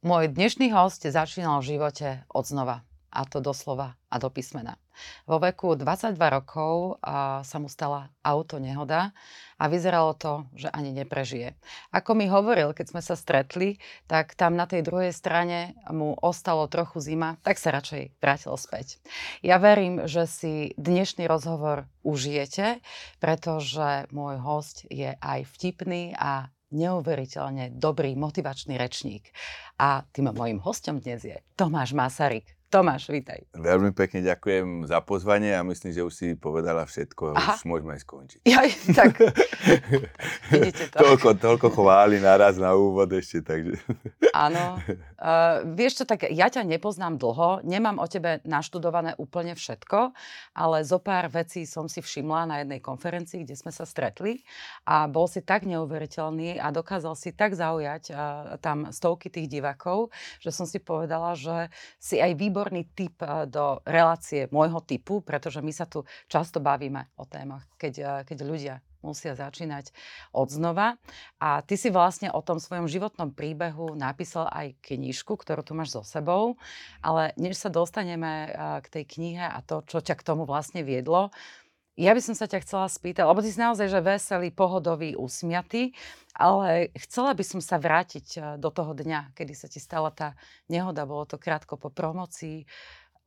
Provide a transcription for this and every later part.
Môj dnešný host začínal v živote od znova. A to doslova a do písmena. Vo veku 22 rokov a, sa mu stala auto nehoda a vyzeralo to, že ani neprežije. Ako mi hovoril, keď sme sa stretli, tak tam na tej druhej strane mu ostalo trochu zima, tak sa radšej vrátil späť. Ja verím, že si dnešný rozhovor užijete, pretože môj host je aj vtipný a neuveriteľne dobrý motivačný rečník. A tým mojim hostom dnes je Tomáš Masaryk. Tomáš, vítaj. Veľmi pekne ďakujem za pozvanie a myslím, že už si povedala všetko. Aha. Už môžeme aj skončiť. Ja, tak. Vidíte to. Toľko, toľko chváli naraz na úvod ešte, takže. Áno. Uh, vieš čo, tak ja ťa nepoznám dlho, nemám o tebe naštudované úplne všetko, ale zo pár vecí som si všimla na jednej konferencii, kde sme sa stretli a bol si tak neuveriteľný a dokázal si tak zaujať uh, tam stovky tých divákov, že som si povedala, že si aj výbor výborný typ eh, do relácie môjho typu, pretože my sa tu často bavíme o témach, keď, eh, keď ľudia musia začínať od znova. A ty si vlastne o tom svojom životnom príbehu napísal aj knižku, ktorú tu máš so sebou. Ale než sa dostaneme eh, k tej knihe a to, čo ťa k tomu vlastne viedlo, ja by som sa ťa chcela spýtať, lebo ty si naozaj že veselý, pohodový, usmiatý, ale chcela by som sa vrátiť eh, do toho dňa, kedy sa ti stala tá nehoda, bolo to krátko po promocii.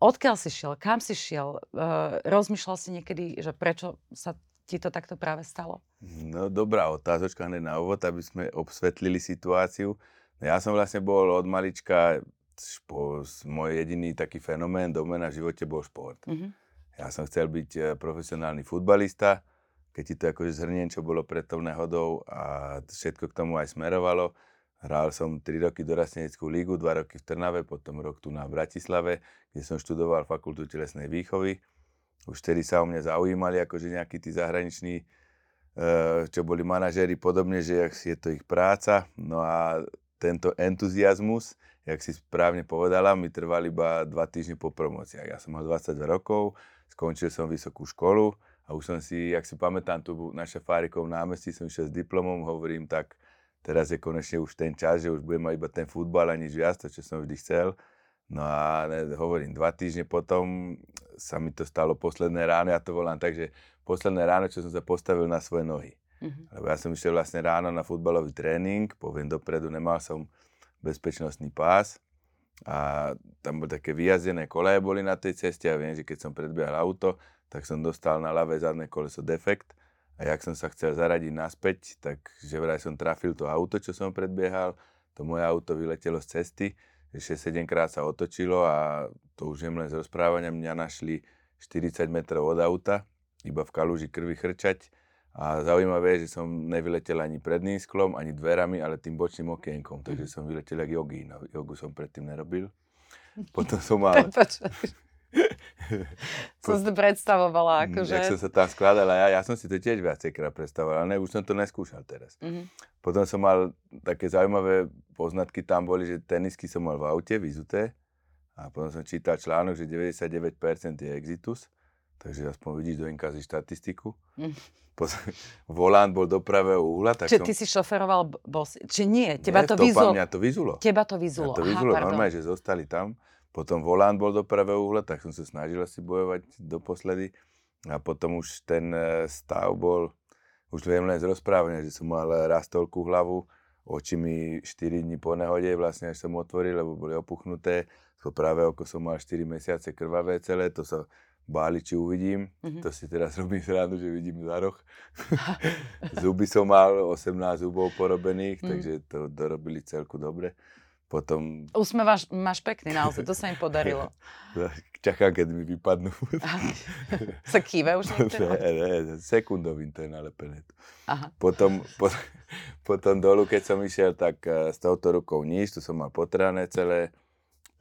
Odkiaľ si šiel, kam si šiel? Uh, rozmýšľal si niekedy, že prečo sa ti to takto práve stalo? No dobrá otázočka hneď na úvod, aby sme obsvetlili situáciu. Ja som vlastne bol od malička, špo, môj jediný taký fenomén do mňa v živote bol šport. Mm-hmm. Ja som chcel byť e, profesionálny futbalista, keď ti to akože zhrniem, čo bolo pred tou nehodou a všetko k tomu aj smerovalo. Hral som 3 roky dorasteneckú lígu, 2 roky v Trnave, potom rok tu na Bratislave, kde som študoval fakultu telesnej výchovy. Už vtedy sa o mňa zaujímali akože nejakí tí zahraniční, e, čo boli manažéri podobne, že je to ich práca. No a tento entuziasmus, jak si správne povedala, mi trval iba 2 týždne po promociách. Ja som mal 22 rokov, skončil som vysokú školu a už som si, jak si pamätám, tu na Šafárikov námestí som išiel s diplomom, hovorím tak, teraz je konečne už ten čas, že už budem mať iba ten futbal a nič viac, to čo som vždy chcel. No a ne, hovorím, dva týždne potom sa mi to stalo posledné ráno, ja to volám tak, že posledné ráno, čo som sa postavil na svoje nohy. Mm-hmm. Lebo ja som išiel vlastne ráno na futbalový tréning, poviem dopredu, nemal som bezpečnostný pás, a tam boli také vyjazdené koleje boli na tej ceste. A viem, že keď som predbiehal auto, tak som dostal na ľavé zadné koleso defekt. A jak som sa chcel zaradiť naspäť, tak že vraj som trafil to auto, čo som predbiehal, to moje auto vyletelo z cesty, ešte 7 krát sa otočilo a to už len z rozprávania. Mňa našli 40 metrov od auta, iba v kalúži krvi chrčať a zaujímavé je, že som nevyletel ani predným sklom, ani dverami, ale tým bočným okienkom. Takže som vyletel jak jogín. Jogu som predtým nerobil. Potom som mal... som si to predstavovala, mm, akože... Jak som sa tam skladala, ja, ja som si to tiež viacejkrát predstavoval, ale ne, už som to neskúšal teraz. Mm-hmm. Potom som mal také zaujímavé poznatky, tam boli, že tenisky som mal v aute, vyzuté. A potom som čítal článok, že 99% je exitus. Takže aspoň vidíš do inkazy štatistiku. Mm volant bol do pravého uhla. Tak Čiže som... ty si šoferoval bos... Či nie? Teba nie, to vyzulo? Mňa to vyzulo. Teba to vyzulo. Mňa to vyzulo, Aha, normálne, že zostali tam. Potom volant bol do pravého uhla, tak som sa snažil asi bojovať doposledy. A potom už ten e, stav bol, už viem len z rozprávania, že som mal rastolku hlavu, oči mi 4 dní po nehode vlastne až som otvoril, lebo boli opuchnuté. To práve oko som mal 4 mesiace krvavé celé, to sa báli, či uvidím. Mm-hmm. To si teraz robím ráno, že vidím za roh. Zuby som mal, 18 zubov porobených, mm. takže to dorobili celku dobre. Potom... Úsmev máš, pekný naozaj, to sa im podarilo. Čakám, keď mi vypadnú. sa kýve už niekto? Ne, ne, sekundovým to je nalepené. Aha. Potom, po, potom dolu, keď som išiel, tak eh, s touto rukou nič, tu som mal potrané celé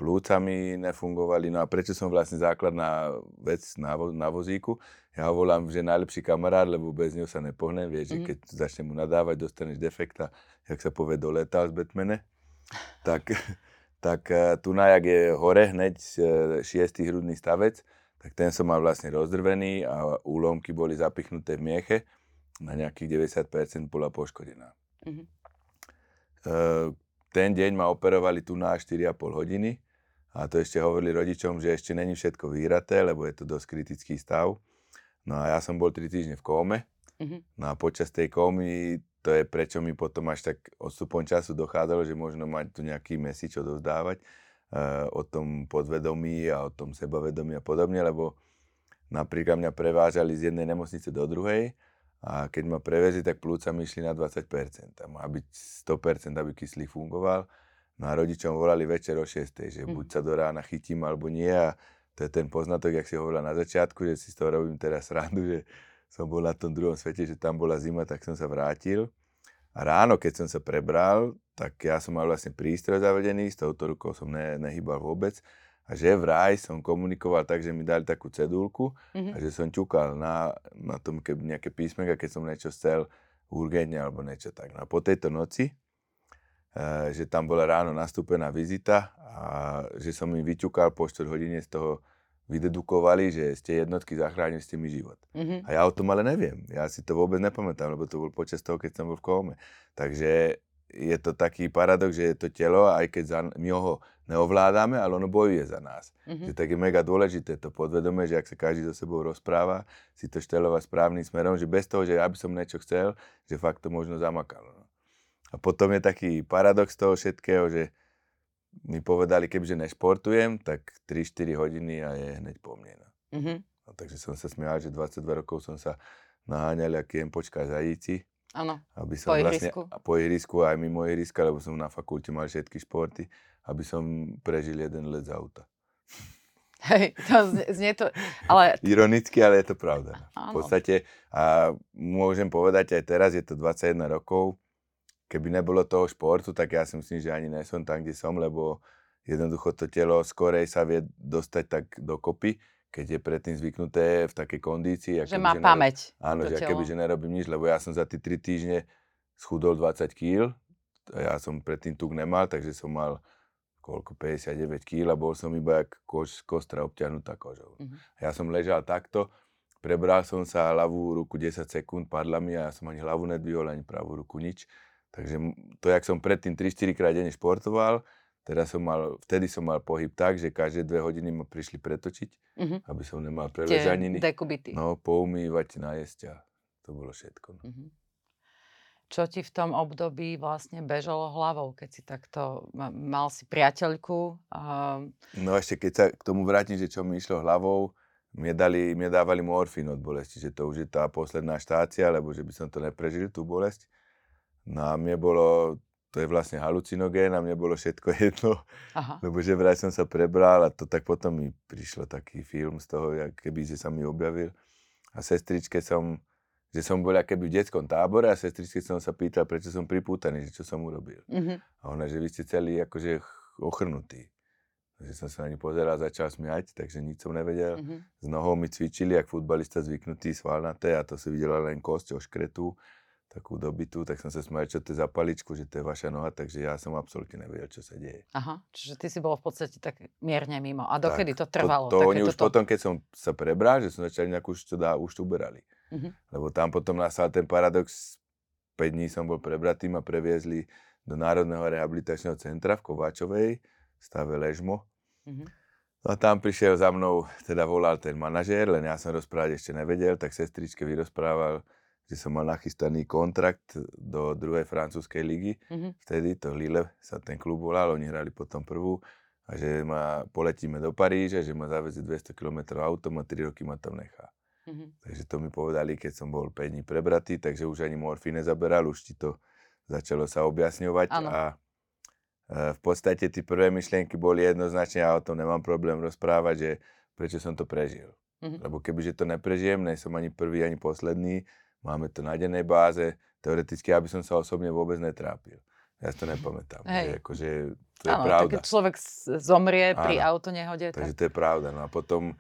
plúcami nefungovali. No a prečo som vlastne základná vec na, vo, na vozíku? Ja ho volám, že najlepší kamarát, lebo bez neho sa nepohnem. Vieš, mm. že mhm. keď začne mu nadávať, dostaneš defekta, jak sa povie, do leta z Batmane. Tak, tak eh, tu na, jak je hore hneď eh, šiestý hrudný stavec, tak ten som mal vlastne rozdrvený a úlomky boli zapichnuté v mieche. Na nejakých 90% bola poškodená. Mm-hmm. ten deň ma operovali tu na 4,5 hodiny a to ešte hovorili rodičom, že ešte není všetko vyraté, lebo je to dosť kritický stav. No a ja som bol 3 týždne v kóme. Mm-hmm. No a počas tej kómy, to je prečo mi potom až tak odstupom času dochádzalo, že možno mať tu nejaký mesič odovzdávať uh, o tom podvedomí a o tom sebavedomí a podobne, lebo napríklad mňa prevážali z jednej nemocnice do druhej a keď ma prevezli, tak plúca mi išli na 20%. A má byť 100%, aby kyslík fungoval. No a rodičom volali večer o 6, že buď sa do rána chytím, alebo nie. A to je ten poznatok, jak si hovorila na začiatku, že si z toho robím teraz randu, že som bol na tom druhom svete, že tam bola zima, tak som sa vrátil. A ráno, keď som sa prebral, tak ja som mal vlastne prístroj zavedený, s touto rukou som ne, nehybal vôbec. A že vraj som komunikoval tak, že mi dali takú cedulku mm-hmm. a že som ťukal na, na tom keby nejaké písmenka, keď som niečo chcel urgentne alebo niečo tak. No a po tejto noci, že tam bola ráno nastúpená vizita a že som im vyťukal po 4 hodine z toho vydedukovali, že ste jednotky, zachránili ste mi život. Mm-hmm. A ja o tom ale neviem. Ja si to vôbec nepamätám, lebo to bol počas toho, keď som bol v kóme. Takže je to taký paradox, že je to telo, aj keď za, my ho neovládame, ale ono bojuje za nás. Mm-hmm. Že tak je mega dôležité to podvedome, že ak sa každý so sebou rozpráva, si to štelovať správnym smerom, že bez toho, že ja by som niečo chcel, že fakt to možno zamakalo. No. A potom je taký paradox toho všetkého, že mi povedali, kebyže nešportujem, tak 3-4 hodiny a je hneď po mne. No. Mm-hmm. No, takže som sa smial, že 22 rokov som sa naháňal, aký jem počká zajíci Áno, aby som po vlastne, ihrisku. po ihrisku aj mimo ihriska, lebo som na fakulte mal všetky športy, aby som prežil jeden let z auta. Hej, to znie, to, ale... Ironicky, ale je to pravda. no. Áno. V podstate, a môžem povedať aj teraz, je to 21 rokov, keby nebolo toho športu, tak ja si myslím, že ani nie som tam, kde som, lebo jednoducho to telo skorej sa vie dostať tak dokopy, keď je predtým zvyknuté v takej kondícii. Že má pamäť. Áno, to že keby, že nerobím nič, lebo ja som za tie 3 týždne schudol 20 kg. Ja som predtým tuk nemal, takže som mal koľko, 59 kg a bol som iba jak kož, kostra obťahnutá kožou. Mhm. Ja som ležal takto, prebral som sa ľavú ruku 10 sekúnd, padla mi a ja som ani hlavu nedvihol, ani pravú ruku, nič. Takže to, jak som predtým 3-4 krát denne športoval, teraz som mal, vtedy som mal pohyb tak, že každé dve hodiny ma prišli pretočiť, Mhm. aby som nemal preležaniny. dekubity. No, poumývať, najesť a to bolo všetko. No. Mhm. Čo ti v tom období vlastne bežalo hlavou, keď si takto, ma- mal si priateľku, a, no ešte keď sa k tomu vrátim, že čo mi išlo hlavou, mne, dali, mne dávali morfín od bolesti, že to už je tá posledná štácia, lebo že by som to neprežil, tú bolesť. No a mne bolo, to je vlastne halucinogén a mne bolo všetko jedno, aha, lebo že vraj som sa prebral a to tak potom mi prišlo taký film z toho, jak keby že sa mi objavil. A sestričke som, že som bol keby v detskom tábore a sestričke som sa pýtal, prečo som pripútaný, že čo som urobil. mhm. A ona, že vy ste celý akože ch- ochrnutý. Takže som sa na ňu pozeral, začal smiať, takže nič som nevedel. Mhm. S nohou mi cvičili, jak futbalista zvyknutý, svalnaté a to si videla len kosť oškretú, takú dobitú, tak som sa smial, čo to je za paličku, že to je vaša noha, takže ja som absolútne nevedel, čo sa deje. Aha, čiže ty si bol v podstate tak mierne mimo. A dokedy to Tak, trvalo? To, to oni už to- potom, keď som sa prebral, že som začal nejak už to dá, už to uberali. Mhm. Lebo tam potom nastal ten paradox, 5 dní som bol prebratý, ma previezli do Národného rehabilitačného centra v Kováčovej, stave Ležmo. No a tam prišiel za mnou, teda volal ten manažér, len ja som rozprávať ešte nevedel, tak sestričke vyrozprával, že som mal nachystaný kontrakt do druhej francúzskej ligy. Mhm. Vtedy to Lille sa ten klub volal, oni hrali potom prvú a že ma poletíme do Paríže, že ma zavezie 200 km autom a 3 roky ma tam nechá. Mhm. Takže to mi povedali, keď som bol 5 dní prebratý, takže už ani morfín nezaberal, už ti to začalo sa objasňovať Áno. a e, v podstate tie prvé myšlienky boli jednoznačne, ja o tom nemám problém rozprávať, že prečo som to prežil. Mhm. Lebo kebyže to neprežijem, nie som ani prvý, ani posledný, máme to na dennej báze, teoreticky ja by som sa osobne vôbec netrápil. Ja si to nepamätám. Hej. Že akože, to je Áno, pravda. keď človek zomrie pri Áno. autonehode, Takže tak... to je pravda. No a potom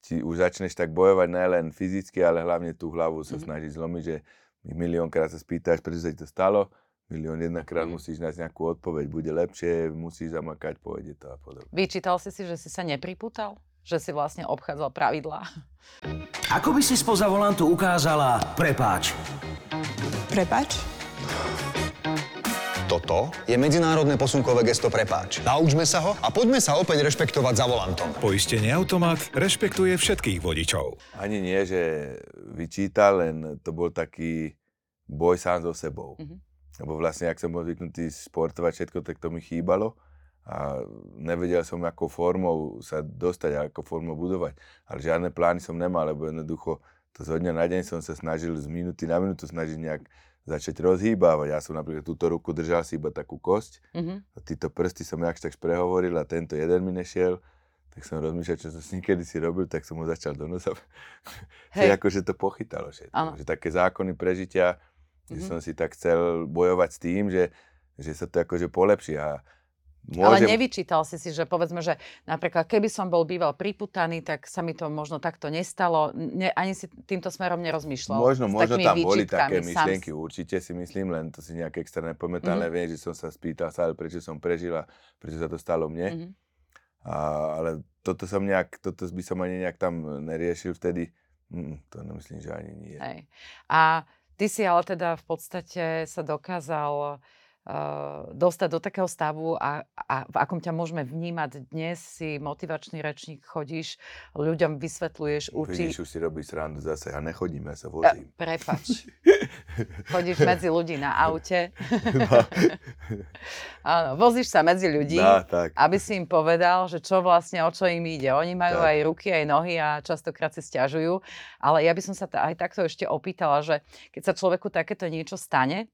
ti už začneš tak bojovať nielen fyzicky, ale hlavne tú hlavu sa Mhm. snažiť zlomiť, že mi miliónkrát sa spýtaš, prečo sa ti to stalo, milión jedenkrát Mhm. musíš nájsť nejakú odpoveď, bude lepšie, musíš zamakať, pôjde to a podobne. Vyčítal si si, že si sa nepripútal? Že si vlastne obchádzal pravidlá? Ako by si spoza volantu ukázala prepáč? Prepač? Toto je medzinárodné posunkové gesto prepáč. Naučme sa ho a poďme sa opäť rešpektovať za volantom. Poistenie automat rešpektuje všetkých vodičov. Ani nie, že vyčítal, len to bol taký boj sám so sebou. Mm-hmm. Lebo vlastne, ak som bol zvyknutý športovať všetko, tak to mi chýbalo a nevedel som, akou formou sa dostať, ako formou budovať. Ale žiadne plány som nemal, lebo jednoducho to zo dňa na deň som sa snažil z minúty na minútu snažiť nejak začať rozhýbávať. Ja som napríklad túto ruku držal si iba takú kosť mm-hmm. títo prsty som jakž tak prehovoril a tento jeden mi nešiel. Tak som rozmýšľal, čo som s ním kedy si robil, tak som ho začal do nosa. Hej. akože to pochytalo všetko. Ano. Že také zákony prežitia, mm-hmm. že mhm. som si tak chcel bojovať s tým, že, že sa to akože polepší. A Môžem... Ale nevyčítal si si, že povedzme, že napríklad keby som bol býval priputaný, tak sa mi to možno takto nestalo. Ne, ani si týmto smerom nerozmýšľal. Možno, možno tam boli také myšlienky, sám... určite si myslím, len to si nejaké extra nepamätám, mm-hmm. viem, že som sa spýtal sa, prečo som prežil a prečo sa to stalo mne. Mm-hmm. A, ale toto som nejak, toto by som ani nejak tam neriešil vtedy. Mm, to nemyslím, že ani nie. Hej. A ty si ale teda v podstate sa dokázal dostať do takého stavu a, a v akom ťa môžeme vnímať dnes, si motivačný rečník, chodíš, ľuďom vysvetľuješ, učíš. Vidíš, už si robíš srandu zase a nechodím, ja sa vozím. Prepač. Chodíš medzi ľudí na aute. No. Áno, vozíš sa medzi ľudí, no, tak. aby si im povedal, že čo vlastne, o čo im ide. Oni majú tak. aj ruky, aj nohy a častokrát si stiažujú. Ale ja by som sa aj takto ešte opýtala, že keď sa človeku takéto niečo stane,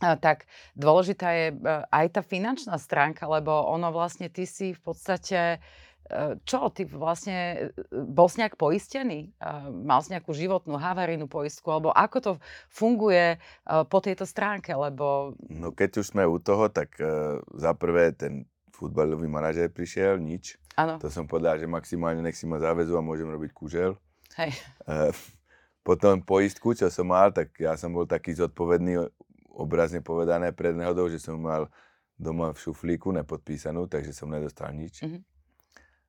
tak dôležitá je e, aj tá finančná stránka, lebo ono vlastne ty si v podstate e, čo, ty vlastne e, bol si nejak poistený? Mal si nejakú životnú havarijnú poistku? Alebo ako to funguje po tejto stránke? Lebo... No keď už sme u toho, tak za prvé ten futbalový manažer prišiel, nič. Ano. To som povedal, že maximálne nech si ma záväzu a môžem robiť kužel. Hej. Potom poistku, čo som mal, tak ja som bol taký zodpovedný obrazne povedané pred nehodou, že som mal doma v šuflíku nepodpísanú, takže som nedostal nič. Mm-hmm.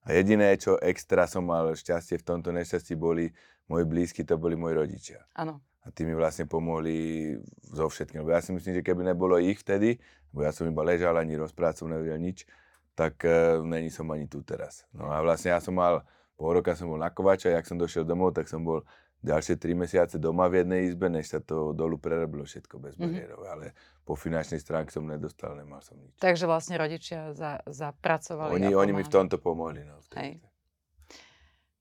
A jediné, čo extra som mal šťastie v tomto nešťastí, boli moji blízky, to boli moji rodičia. Áno. A tí mi vlastne pomohli so všetkým. Lebo ja si myslím, že keby nebolo ich vtedy, bo ja som iba ležal, ani rozprávať som nevedel nič, tak uh, není som ani tu teraz. No a vlastne ja som mal, pol roka som bol na Kovača, jak som došiel domov, tak som bol ďalšie tri mesiace doma v jednej izbe, než sa to dolu prerobilo všetko bez mm-hmm. ale po finančnej stránke som nedostal, nemal som nič. Takže vlastne rodičia za, zapracovali Oni, oni mi v tomto pomohli. No, Hej.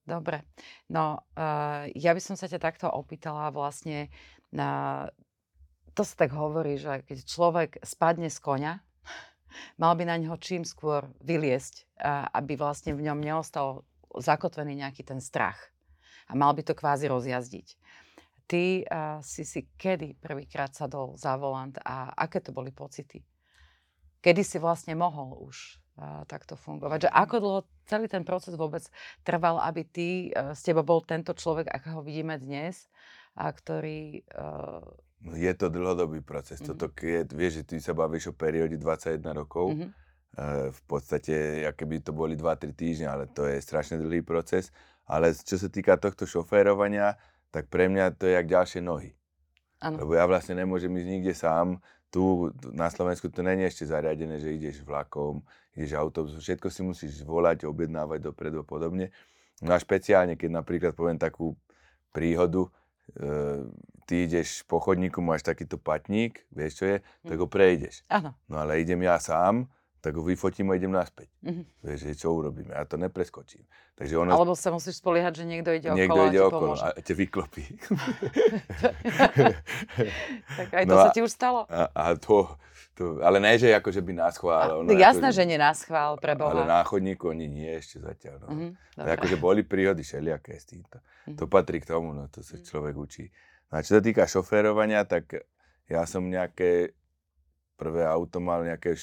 Dobre. No, uh, ja by som sa ťa takto opýtala vlastne na... To sa tak hovorí, že keď človek spadne z konia, mal by na neho čím skôr vyliesť, uh, aby vlastne v ňom neostal zakotvený nejaký ten strach a mal by to kvázi rozjazdiť. Ty uh, si si kedy prvýkrát sadol za volant a aké to boli pocity? Kedy si vlastne mohol už uh, takto fungovať? Že ako dlho celý ten proces vôbec trval, aby ty, uh, z teba bol tento človek, ako ho vidíme dnes, a ktorý... Uh... Je to dlhodobý proces. Mm-hmm. Toto, je, vieš, že ty sa bavíš o perióde 21 rokov. Mm-hmm. Uh, v podstate, keby to boli 2-3 týždne, ale to je strašne dlhý proces. Ale čo sa týka tohto šoférovania, tak pre mňa to je jak ďalšie nohy. Ano. Lebo ja vlastne nemôžem ísť nikde sám. Tu na Slovensku to není ešte zariadené, že ideš vlakom, ideš autobusom, všetko si musíš volať, objednávať dopredu a podobne. No a špeciálne, keď napríklad poviem takú príhodu, e, ty ideš po chodníku, máš takýto patník, vieš čo je, tak hm. ho prejdeš. Áno. No ale idem ja sám, tak ho vyfotím a idem naspäť. Mm-hmm. Vieš, že čo urobíme? Ja to nepreskočím. Takže ono... Alebo sa musíš spoliehať, že niekto ide okolo niekto ide a okolo pomôže. a te vyklopí. tak aj to no sa ti už stalo? A, a to, to, ale ne, že akože by nás chvál. No, jasné, ako, že nie nás chvál, pre Boha. Ale na chodníku oni nie ešte zatiaľ. No. Mm-hmm, akože boli príhody všelijaké s týmto. Mm-hmm. To patrí k tomu, no to sa mhm. človek učí. No a čo sa týka šoférovania, tak ja som nejaké prvé auto mal nejaké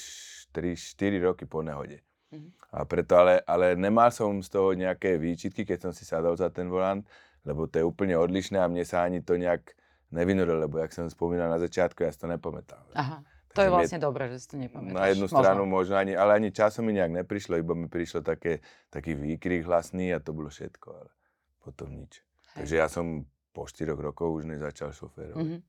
3-4 roky po nehode. Mm-hmm. A preto ale, ale nemal som z toho nejaké výčitky, keď som si sadol za ten volant, lebo to je úplne odlišné a mne sa ani to nejak nevinuro, lebo jak som spomínal na začiatku, ja si to nepamätám. Aha. To je vlastne je, dobré, že si to nepamätáš. Na jednu stranu možno, možno ani, ale ani časom mi nejak neprišlo, iba mi prišlo také, taký výkrik hlasný a to bolo všetko, ale potom nič. Hej. Takže ja som po 4 rokov už nezačal šoférovať. Mm-hmm.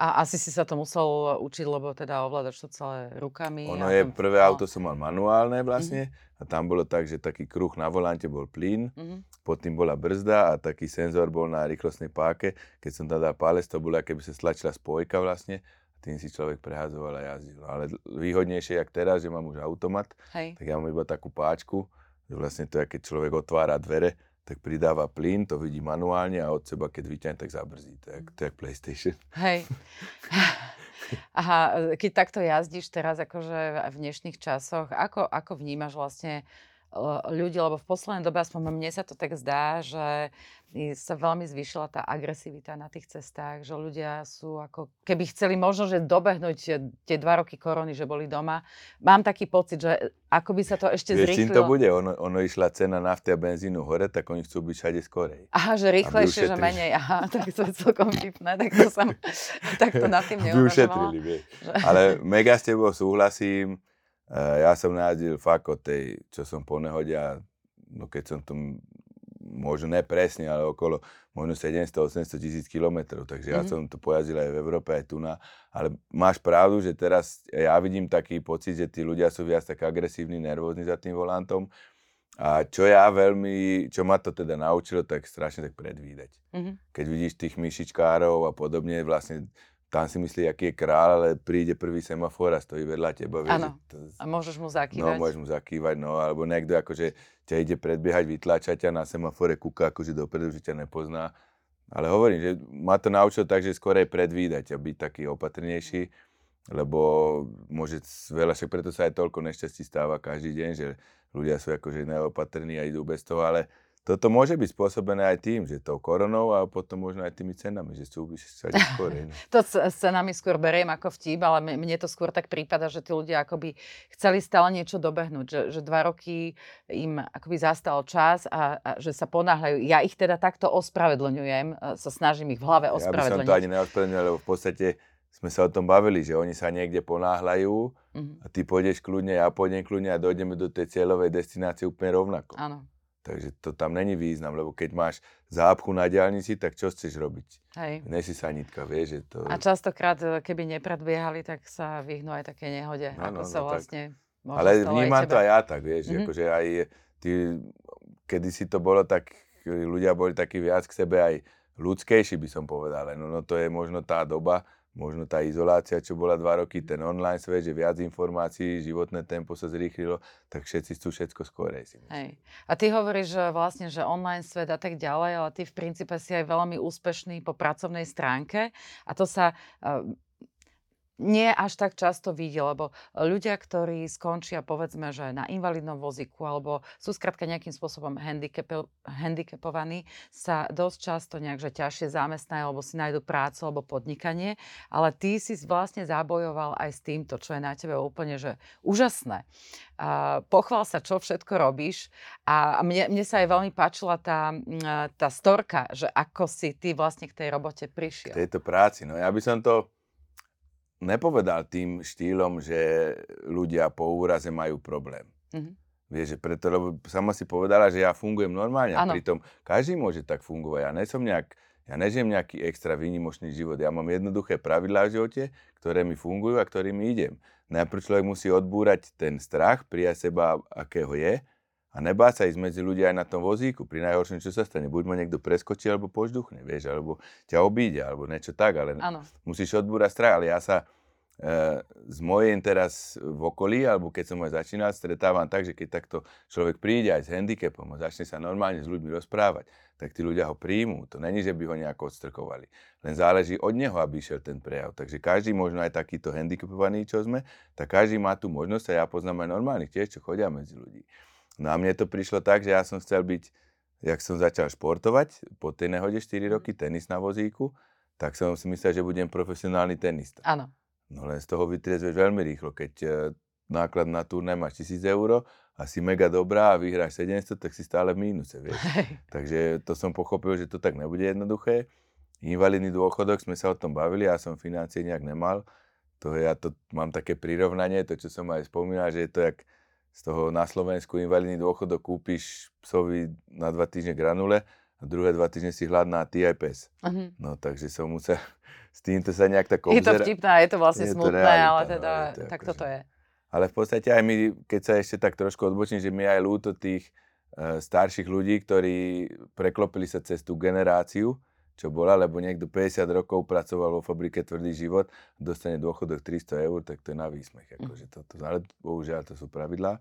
A asi si sa to musel učiť, lebo teda ovládaš to celé rukami. Ono je, tam- prvé no. auto som mal manuálne vlastne a tam bolo tak, že taký kruh na volante bol plyn, Mhm. pod tým bola brzda a taký senzor bol na rýchlostnej páke. Keď som tam dal palec, to bolo, keby sa stlačila spojka vlastne tým si človek prehádzoval a jazdil. No, Ale výhodnejšie, jak teraz, že mám už automat, Hej. tak ja mám iba takú páčku, že vlastne to je, keď človek otvára dvere, tak pridáva plyn, to vidí manuálne a od seba, keď vyťahne, tak je, jak- to je PlayStation. Hej. Aha, keď takto jazdíš teraz akože v dnešných časoch, ako, ako vnímaš vlastne ľudí, lebo v poslednej dobe, aspoň mne sa to tak zdá, že sa veľmi zvýšila tá agresivita na tých cestách, že ľudia sú ako keby chceli možno, že dobehnúť tie dva roky korony, že boli doma. Mám taký pocit, že ako by sa to ešte Vieš, čím zrýchlilo. to bude? Ono, ono išla cena nafty a benzínu hore, tak oni chcú byť všade skorej. Aha, že rýchlejšie, že menej. Aha, tak to je celkom vtipné. Tak to som, tak to nad tým neuvažovala. ušetrili, vieš. Ale mega s tebou súhlasím. Eh, Ja som najazdil fakt od tej, čo som po nehode a no keď som m- možno ne presne, ale okolo možno 700-800 tisíc kilometrov, takže ja Mhm. som to pojazdil aj v Európe, aj tu na. Ale máš pravdu, že teraz ja vidím taký pocit, že tí ľudia sú viac tak agresívni, nervózni za tým volantom. A čo ja veľmi, čo ma to teda naučilo, tak strašne tak predvídať Mhm. keď vidíš tých myšičkárov a podobne, vlastne tam si myslí, aký je král, ale príde prvý semafor a stojí vedľa teba. Áno. A môžeš mu no, zakývať. môžeš mu zakývať, no, alebo niekto akože ťa ide predbiehať, vytlača ťa na semafore, kúka akože dopredu, že ťa nepozná. Ale hovorím, že ma to naučilo tak, že skôr aj predvídať a byť taký opatrnejší, lebo môže veľa, však preto sa aj toľko nešťastí stáva každý deň, že ľudia sú akože neopatrní a idú bez toho, ale toto môže byť spôsobené aj tým, že tou koronou a potom možno aj tými cenami, že sú všade skôr. no. To s s cenami skôr beriem ako vtip, ale mne- to skôr tak prípada, že tí ľudia akoby chceli stále niečo dobehnúť, že, že dva roky im akoby zastal čas a, a že sa ponáhľajú. Ja ich teda takto ospravedlňujem, e, sa snažím ich v hlave Ja by som ospravedlňovať. to ani neospravedlnil, lebo v podstate sme sa o tom bavili, že oni sa niekde ponáhľajú Mhm. a ty pôjdeš kľudne, ja pôjdem kľudne a dojdeme do tej cieľovej destinácie úplne rovnako. Áno, Takže to tam není význam, lebo keď máš zápchu na diálnici, tak čo chceš robiť? hej. Nesi sanitka, vieš, že to... A častokrát, e, keby nepredbiehali, tak sa vyhnú aj také nehode, No, ako no, sa no, tak. vlastne možno Ale stalo aj vnímam to aj ja tak, vieš, Mhm. akože aj ty, kedy si to bolo tak, ľudia boli takí viac k sebe aj ľudskejší, by som povedal. No, no to je možno tá doba, možno tá izolácia, čo bola dva roky, ten online svet, že viac informácií, životné tempo sa zrýchlilo, tak všetci chcú všetko skorej si myslím. Hej. A ty hovoríš, že vlastne, že online svet a tak ďalej, ale ty v princípe si aj veľmi úspešný po pracovnej stránke a to sa uh, nie až tak často vidí, lebo ľudia, ktorí skončia povedzme, že na invalidnom vozíku alebo sú skrátka nejakým spôsobom handicapo- handicapovaní, sa dosť často nejak, ťažšie zamestnajú alebo si nájdu prácu alebo podnikanie, ale ty si vlastne zabojoval aj s týmto, čo je na tebe úplne že úžasné. A pochvál sa, čo všetko robíš a mne, mne sa aj veľmi páčila tá, mm, tá storka, že ako si ty vlastne k tej robote K prišiel. tejto práci, no ja by som to nepovedal tým štýlom, že ľudia po úraze majú problém. Mhm. Vieš, že preto, lebo sama si povedala, že ja fungujem normálne a Áno. pritom každý môže tak fungovať. Ja nesom nejak, ja nežijem nejaký extra výnimočný život. Ja mám jednoduché pravidlá v živote, ktoré mi fungujú a ktorými idem. Najprv človek musí odbúrať ten strach, prijať seba, akého je a nebáť sa ísť medzi ľudia aj na tom vozíku. Pri najhoršom, čo sa stane, buď ma niekto preskočí, alebo požduchne, vieš, alebo ťa obíde, alebo niečo tak, ale Áno. musíš odbúrať strach, ale ja sa e, z mojej teraz v okolí, alebo keď som aj začínal, stretávam tak, že keď takto človek príde aj s handicapom a začne sa normálne s ľuďmi rozprávať, tak tí ľudia ho príjmú. To není, že by ho nejako odstrkovali. Len záleží od neho, aby išiel ten prejav. Takže každý, možno aj takýto handicapovaný, čo sme, tak každý má tú možnosť a ja poznám aj normálnych tiež, čo chodia medzi ľudí. No a mne to prišlo tak, že ja som chcel byť, jak som začal športovať, po tej nehode 4 roky, tenis na vozíku, tak som si myslel, že budem profesionálny tenista. Áno. No len z toho vytriezveš veľmi rýchlo. Keď e, náklad na turné máš 1000 eur a si mega dobrá a vyhráš 700, tak si stále v mínuse, vieš. Hej. Takže to som pochopil, že to tak nebude jednoduché. Invalidný dôchodok, sme sa o tom bavili, ja som financie nejak nemal. To ja to mám také prirovnanie, to čo som aj spomínal, že je to jak z toho na Slovensku invalidný dôchodok kúpiš psovi na dva týždne granule a druhé dva týždne si hladná ty aj pes. Mhm. No takže som musel s týmto sa nejak tak Je to obzera- vtipné je to vlastne Je to smutné, realita, ale no, teda je to tak akože- toto je. Ale v podstate aj my, keď sa ešte tak trošku odbočím, že mi aj ľúto tých e, starších ľudí, ktorí preklopili sa cez tú generáciu, čo bola, lebo niekto 50 rokov pracoval vo fabrike Tvrdý život, dostane dôchodok 300 eur, tak to je na výsmech. Akože toto, ale bohužiaľ to sú pravidlá.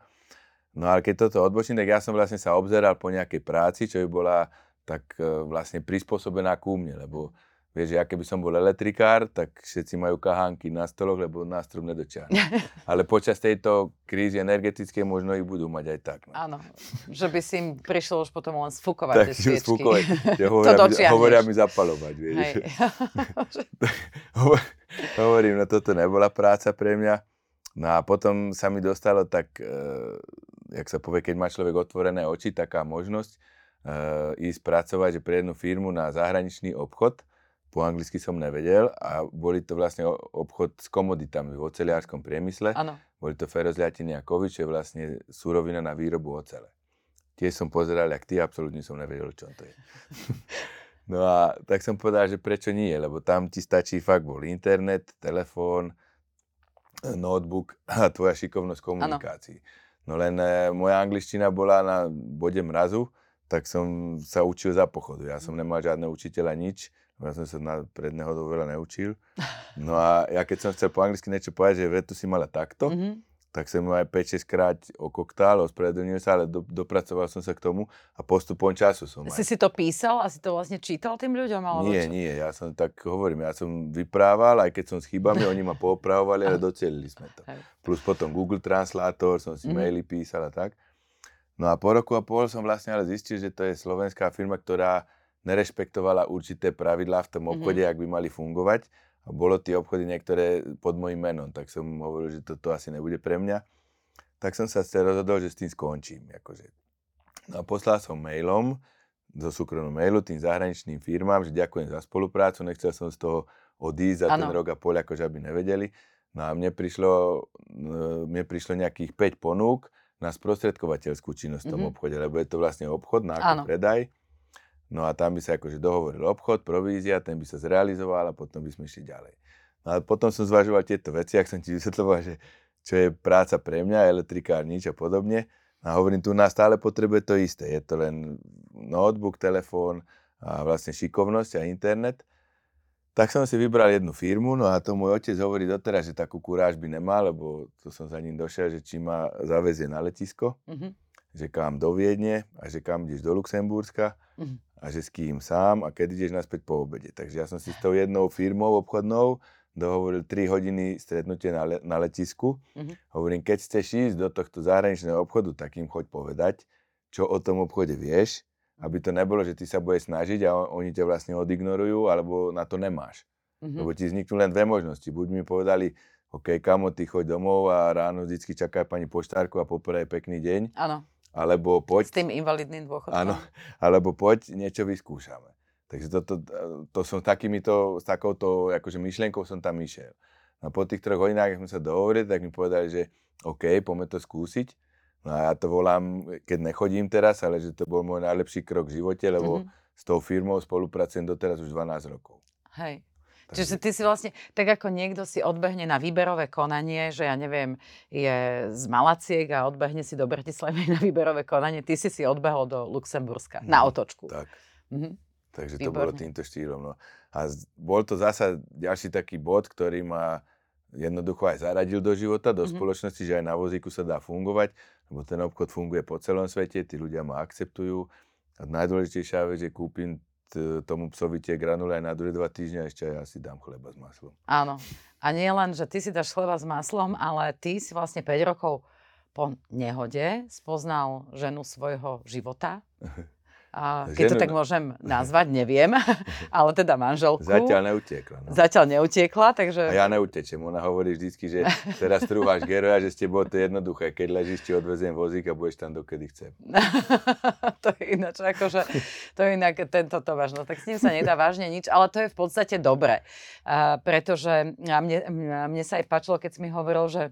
No ale keď toto odbočím, tak ja som vlastne sa obzeral po nejakej práci, čo by bola tak e, vlastne prispôsobená ku mne, lebo vieš, ja keby som bol elektrikár, tak všetci majú kahánky na stoloch, lebo na strom nedočiahnu. Ale počas tejto krízy energetickej možno ich budú mať aj tak. No. Áno, že by si im prišlo už potom len sfúkovať Tak tie sviečky. spúkovať, že hovoria, mi, dočiahneš. hovoria mi zapalovať, vieš. Hovorím, no toto nebola práca pre mňa. No a potom sa mi dostalo tak, e, jak sa povie, keď má človek otvorené oči, taká možnosť e, ísť pracovať že pre jednu firmu na zahraničný obchod. Po anglicky som nevedel a boli to vlastne obchod s komoditami v oceliárskom priemysle. Áno. Boli to ferozliatiny a kovy, čo je vlastne surovina na výrobu ocele. Tiež som pozeral, jak ty, absolútne som nevedel, čo to je. no a tak som povedal, že prečo nie, lebo tam ti stačí fakt bol internet, telefón, notebook a tvoja šikovnosť komunikácií. No len e, moja angličtina bola na bode mrazu, tak som sa učil za pochodu. Ja som nemal žiadne učiteľa, nič. Ja som sa na predného veľa neučil. No a ja keď som chcel po anglicky niečo povedať, že vetu si mala takto, Mhm. tak som aj 5-6 krát okoktál, ospravedlnil sa, ale do, dopracoval som sa k tomu a postupom času som Si aj... si to písal a si to vlastne čítal tým ľuďom? Alebo Nie, čo? nie, ja som tak hovorím, ja som vyprával, aj keď som s chybami, oni ma poopravovali, ale docielili sme to. Plus potom Google Translator, som si Mhm. maily písal a tak. No a po roku a pol som vlastne ale zistil, že to je slovenská firma, ktorá nerešpektovala určité pravidlá v tom Mhm. obchode, ak by mali fungovať. A bolo tie obchody niektoré pod môjim menom, tak som hovoril, že toto asi nebude pre mňa. Tak som sa sa rozhodol, že s tým skončím. Akože. No a poslal som mailom, zo súkromného mailu tým zahraničným firmám, že ďakujem za spoluprácu, nechcel som z toho odísť za ten Áno. rok a pol, akože aby nevedeli. No a mne prišlo, mne prišlo nejakých 5 ponúk na sprostredkovateľskú činnosť v tom Mhm. obchode, lebo je to vlastne obchod, nákup, predaj. No a tam by sa akože dohovoril obchod, provízia, ten by sa zrealizoval a potom by sme išli ďalej. No a potom som zvažoval tieto veci, ak som ti vysvetloval, že čo je práca pre mňa, elektrikár, nič a podobne. A hovorím, tu nás stále potrebuje to isté. Je to len notebook, telefón a vlastne šikovnosť a internet. Tak som si vybral jednu firmu, no a to môj otec hovorí doteraz, že takú kuráž by nemal, lebo to som za ním došiel, že či ma zavezie na letisko, Mhm. že kam do Viedne a že kam ideš do Luxemburska Mhm. A že s kým sám a keď ideš naspäť po obede. Takže ja som si s tou jednou firmou obchodnou dohovoril 3 hodiny stretnutie na, le- na letisku. Mhm. Hovorím, keď chceš ísť do tohto zahraničného obchodu, tak im choď povedať, čo o tom obchode vieš, aby to nebolo, že ty sa budeš snažiť a on- oni ťa vlastne odignorujú, alebo na to nemáš. Mhm. Lebo ti vzniknú len dve možnosti. Buď mi povedali, OK, kamo, ty choď domov a ráno vždycky čaká pani poštárku a popraje pekný deň, Áno, alebo s poď, tým invalidným dôchodkom. áno, alebo poď, niečo vyskúšame. Takže to, to, to som s takýmito, s takouto akože myšlienkou som tam išiel. A po tých troch hodinách, keď sme sa dohovorili, tak mi povedali, že OK, poďme to skúsiť. No a ja to volám, keď nechodím teraz, ale že to bol môj najlepší krok v živote, lebo Mhm. s tou firmou spolupracujem doteraz už 12 rokov. Hej. Takže- Čiže ty si vlastne, tak ako niekto si odbehne na výberové konanie, že ja neviem, je z Malaciek a odbehne si do Bratislavy na výberové konanie, ty si si odbehol do Luxemburska na Mhm, otočku. Tak. Mhm. Takže to bolo týmto štýlom. No. A bol to zasa ďalší taký bod, ktorý ma jednoducho aj zaradil do života, do Mhm. spoločnosti, že aj na vozíku sa dá fungovať, lebo ten obchod funguje po celom svete, tí ľudia ma akceptujú. A najdôležitejšia vec, že kúpim tomu psovi tie granule aj na druhé dva týždne a ešte aj asi dám chleba s maslom. Áno. A nie len, že ty si dáš chleba s maslom, ale ty si vlastne 5 rokov po nehode spoznal ženu svojho života. Keď to Ženu- tak môžem nazvať, neviem, ale teda manželku. Zatiaľ neutiekla. No. Zatiaľ neutiekla, takže... A ja neutečem. Ona hovorí vždycky, že teraz trúhaš geroja, že s tebou to je jednoduché. Keď ležíš, ti odveziem vozík a budeš tam dokedy chcem. to je ináč, akože, to je inak tento Tomáš, no tak s ním sa nedá vážne nič, ale to je v podstate dobre, uh, pretože a mne, mne, mne sa aj páčilo, keď si mi hovoril, že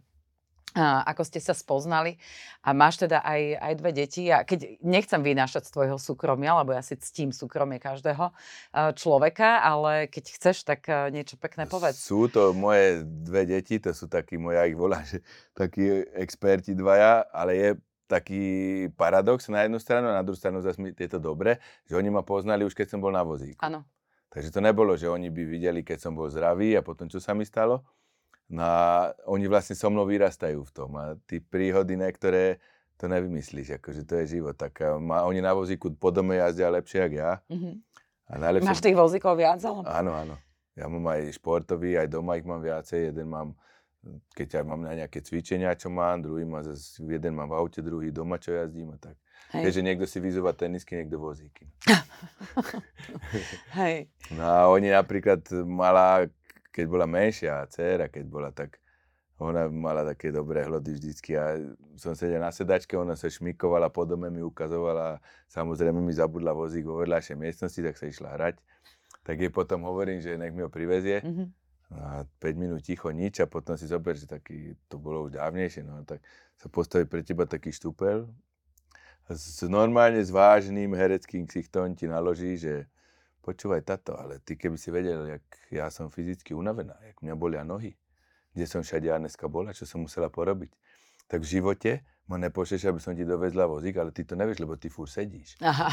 ako ste sa spoznali a máš teda aj, aj dve deti a keď nechcem vynášať z tvojho súkromia, lebo ja si ctím súkromie každého eh, človeka, ale keď chceš, tak eh, niečo pekné povedz. Sú to moje dve deti, to sú takí, moja ich volá, že takí experti dvaja, ale je taký paradox na jednu stranu a na druhú stranu zase je to dobre, že oni ma poznali už keď som bol na vozíku. Áno. Takže to nebolo, že oni by videli, keď som bol zdravý a potom čo sa mi stalo, No a oni vlastne so mnou vyrastajú v tom a tí príhody niektoré to nevymyslíš, akože to je život. Tak ma, oni na vozíku po dome jazdia lepšie, ako ja. Mm-hmm. A najlepšie... Máš tých vozíkov viac? Ale... Áno, áno. Ja mám aj športový, aj doma ich mám viacej. Jeden mám, keď aj mám na nejaké cvičenia, čo mám, druhý má zase, jeden mám v aute, druhý doma, čo jazdím a tak. Hej. Takže niekto si vyzúva tenisky, niekto vozíky. Hej. No a oni napríklad malá keď bola menšia dcera, keď bola tak, ona mala také dobré hlody vždycky a som sedel na sedačke, ona sa šmikovala, po dome mi ukazovala, samozrejme mi zabudla vozík vo vedľajšej miestnosti, tak sa išla hrať. Tak jej potom hovorím, že nech mi ho privezie. Mm-hmm. A 5 minút ticho, nič a potom si zober, že taký, to bolo už dávnejšie, no tak sa postaví pre teba taký štúpel. S, normálne s vážnym hereckým ksichtom ti naloží, že počúvaj tato, ale ty keby si vedel, jak ja som fyzicky unavená, jak mňa bolia nohy, kde som všade ja dneska bola, čo som musela porobiť. Tak v živote ma nepošleš, aby som ti dovezla vozík, ale ty to nevieš, lebo ty furt sedíš. Aha.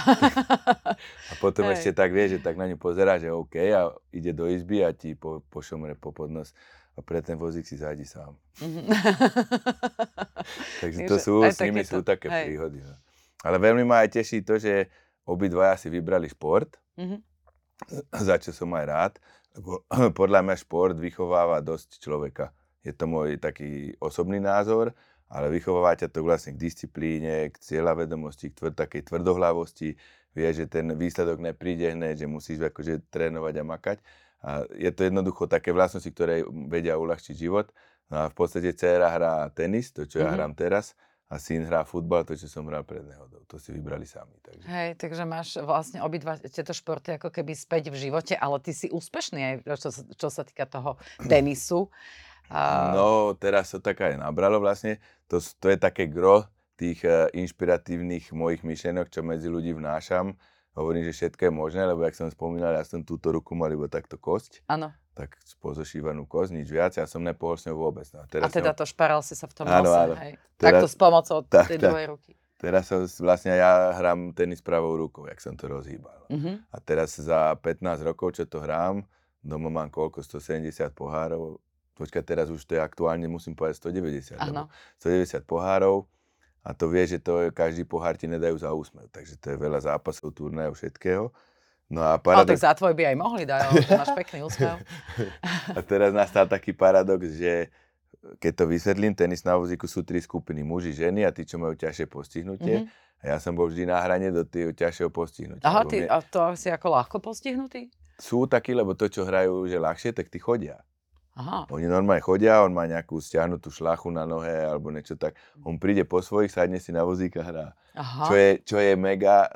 A potom Hej. ešte tak vieš, že tak na ňu pozerá, že OK a ide do izby a ti po, pošomre po podnos a pre ten vozík si zájdi sám. Mhm. Takže to sú, s nimi sú také Hej. príhody. No. Ale veľmi ma aj teší to, že obidvaja si vybrali šport. Mm-hmm za čo som aj rád, lebo podľa mňa šport vychováva dosť človeka. Je to môj taký osobný názor, ale vychováva ťa to vlastne k disciplíne, k cieľavedomosti, k tvr- takej tvrdohlavosti. Vieš, že ten výsledok nepríde hneď, že musíš akože trénovať a makať. A je to jednoducho také vlastnosti, ktoré vedia uľahčiť život. No a v podstate dcera hrá tenis, to čo mm-hmm. ja mhm. hrám teraz, a syn hrá futbal, to, čo som hral pred nehodou. To si vybrali sami. Takže. Hej, takže máš vlastne obidva tieto športy ako keby späť v živote, ale ty si úspešný aj, čo, čo sa týka toho tenisu. A... No, teraz sa tak aj nabralo vlastne. To, to je také gro tých uh, inšpiratívnych mojich myšlenok, čo medzi ľudí vnášam. Hovorím, že všetko je možné, lebo jak som spomínal, ja som túto ruku mal iba takto kosť. Áno tak pozošívanú kosť, nič viac. Ja som nepohol s ňou vôbec. No, teraz a teda som... to šparal si sa v tom áno, nose, áno. hej? Teraz... Takto s pomocou tak, tej tak. druhej ruky. Teraz som, vlastne ja hrám tenis pravou rukou, jak som to rozhýbal. Uh-huh. A teraz za 15 rokov, čo to hrám, doma mám koľko? 170 pohárov. Počkaj, teraz už to je aktuálne, musím povedať 190. Áno. 190 pohárov. A to vie, že to je, každý pohár ti nedajú za úsmev. Takže to je veľa zápasov, turnajov, všetkého. No a paradox... Ale tak za tvoj by aj mohli dať, máš pekný úsmev. a teraz nastal taký paradox, že keď to vysvetlím, tenis na vozíku sú tri skupiny, muži, ženy a tí, čo majú ťažšie postihnutie. Mm-hmm. A ja som bol vždy na hrane do tých ťažšieho postihnutia. Aha, ty, mne... a to si ako ľahko postihnutý? Sú takí, lebo to, čo hrajú, že ľahšie, tak tí chodia. Aha. Oni normálne chodia, on má nejakú stiahnutú šlachu na nohe alebo niečo tak. On príde po svojich, sadne si na vozík a hrá. Aha. Čo, je, čo je mega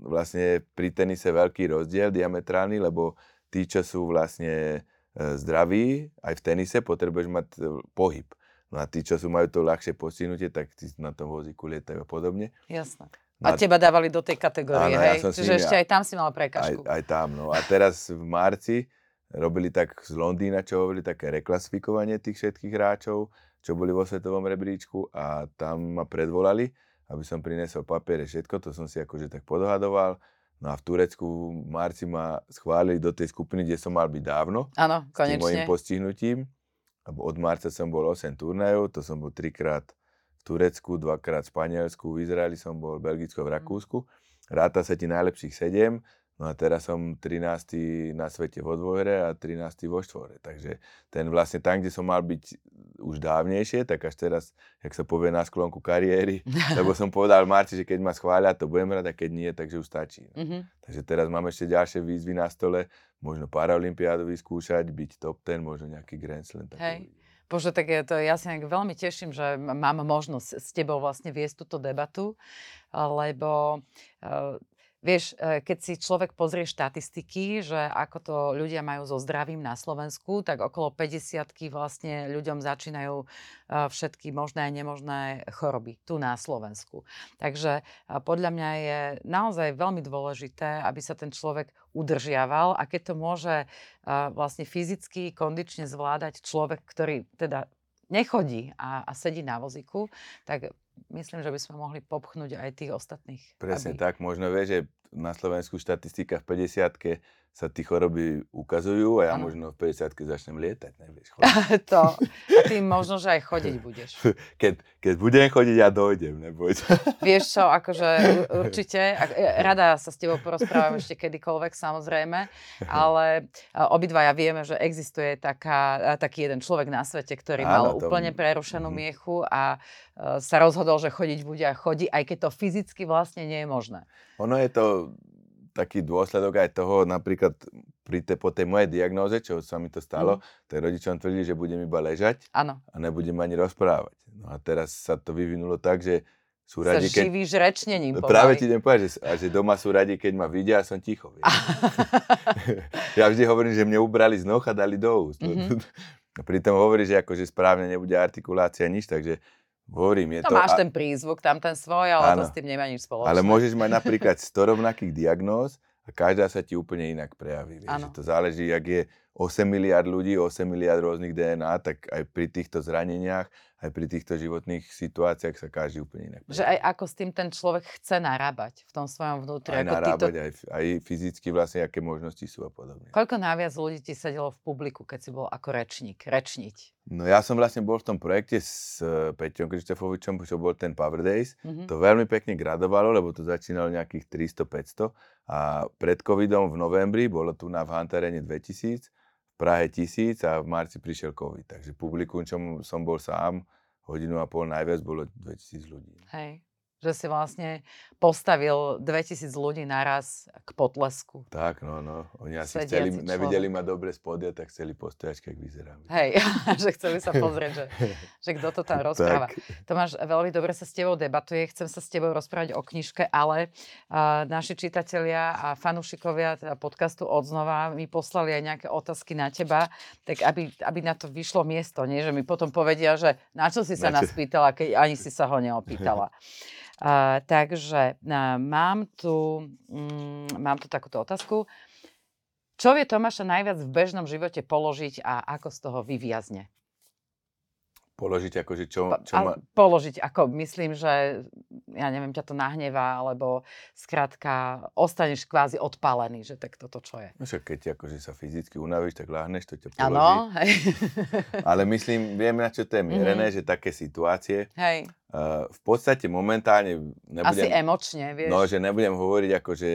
vlastne pri tenise veľký rozdiel diametrálny, lebo tí, čo sú vlastne e, zdraví, aj v tenise potrebuješ mať e, pohyb. No a tí, čo sú majú to ľahšie postihnutie, tak tí na tom vozíku lietajú a podobne. Jasné. No a teba dávali do tej kategórie, áno, hej? Ja Čiže ešte aj tam si mal prekažku. Aj, aj tam, no. A teraz v marci robili tak z Londýna, čo hovorili, také reklasifikovanie tých všetkých hráčov, čo boli vo svetovom rebríčku a tam ma predvolali aby som priniesol papiere, všetko, to som si akože tak podohadoval. No a v Turecku v marci ma schválili do tej skupiny, kde som mal byť dávno. Áno, konečne. S mojim postihnutím. Od marca som bol 8 turnajov, to som bol trikrát v Turecku, dvakrát v Španielsku, v Izraeli som bol, v Belgicku v Rakúsku. Ráta sa ti najlepších 7, No a teraz som 13. na svete vo dvojre a 13. vo štvore. Takže ten vlastne tam, kde som mal byť už dávnejšie, tak až teraz, jak sa povie na sklonku kariéry, lebo som povedal Marci, že keď ma schvália, to budem rada, keď nie, takže už stačí. No. Mm-hmm. Takže teraz mám ešte ďalšie výzvy na stole, možno Paralympiádu vyskúšať, byť top ten, možno nejaký Grand Slam. Hej. Bože, tak to, ja sa veľmi teším, že mám možnosť s tebou vlastne viesť túto debatu, lebo uh, Vieš, e, keď si človek pozrie štatistiky, že ako to ľudia majú so zdravím na Slovensku, tak okolo 50 vlastne ľuďom začínajú e, všetky možné a nemožné choroby tu na Slovensku. Takže e, podľa mňa je naozaj veľmi dôležité, aby sa ten človek udržiaval a keď to môže vlastne fyzicky, kondične zvládať človek, ktorý teda nechodí a, a sedí na vozíku, tak myslím, že by sme mohli popchnúť aj tých ostatných. Presne aby... tak, možno vie, že na Slovensku štatistika v 50 sa tí choroby ukazujú a ja ano. možno v 50 začnem lietať, nevieš. to, ty možno, že aj chodiť budeš. Keď, keď budem chodiť, ja dojdem, neboj Vieš čo, akože určite, e, rada sa s tebou porozprávam ešte kedykoľvek, samozrejme, ale obidvaja vieme, že existuje taká, taký jeden človek na svete, ktorý ano, mal to... úplne prerušenú mm. miechu a e, sa rozhodol, že chodiť bude a chodí, aj keď to fyzicky vlastne nie je možné. Ono je to taký dôsledok aj toho, napríklad pri te, po tej mojej diagnóze, čo sa mi to stalo, mm. tak rodičom tvrdili, že budem iba ležať ano. a nebudem ani rozprávať. No a teraz sa to vyvinulo tak, že sú radi, sa keď... živíš rečnením pomaly. Práve ti idem povedať, že, a že doma sú radi, keď ma vidia a som ticho. ja vždy hovorím, že mne ubrali z noh a dali do úst. Mm-hmm. Pritom hovorí, že akože správne nebude artikulácia nič, takže Hovorím, je to... máš a... ten prízvuk, tam ten svoj, ale áno, to s tým nemá nič spoločné. Ale môžeš mať napríklad 100 rovnakých diagnóz a každá sa ti úplne inak prejaví. Vieš, to záleží, ak je 8 miliard ľudí, 8 miliard rôznych DNA, tak aj pri týchto zraneniach aj pri týchto životných situáciách sa každý úplne inak. Že aj ako s tým ten človek chce narábať v tom svojom vnútri. Aj ako narábať, týto... aj, aj fyzicky vlastne, aké možnosti sú a podobne. Koľko najviac ľudí ti sedelo v publiku, keď si bol ako rečník, rečniť? No ja som vlastne bol v tom projekte s uh, Peťom Krištofovičom, čo bol ten Power Days. Mm-hmm. To veľmi pekne gradovalo, lebo to začínalo nejakých 300-500 a pred covidom v novembri bolo tu na v Hantarene 2000 Prahe tisíc a v marci prišiel COVID. Takže publikum, čo som bol sám, hodinu a pol najviac bolo 2000 ľudí. Hej že si vlastne postavil 2000 ľudí naraz k potlesku. Tak, no, no. Oni asi chceli, nevideli ma dobre spodia, tak chceli postojať, keď vyzerám. Hej, že chceli sa pozrieť, že, že kto to tam rozpráva. Tomáš, veľmi dobre sa s tebou debatuje, chcem sa s tebou rozprávať o knižke, ale uh, naši čitatelia a fanúšikovia teda podcastu Odznova mi poslali aj nejaké otázky na teba, tak aby, aby na to vyšlo miesto, nie? že mi potom povedia, že na čo si sa na nás pýtala, keď ani si sa ho neopýtala. Takže uh, mám, tu, um, mám tu takúto otázku. Čo vie Tomáša najviac v bežnom živote položiť a ako z toho vyviazne? Položiť akože čo, čo ma... Položiť, ako myslím, že ja neviem, ťa to nahnevá, alebo skrátka ostaneš kvázi odpálený, že tak toto čo je. No však keď akože sa fyzicky unavíš, tak láhneš, to ťa položí. Áno, Ale myslím, vieme, na čo to je mierené, mm-hmm. že také situácie. Hej. Uh, v podstate momentálne Asi nebudem... emočne, vieš. No, že nebudem hovoriť ako, že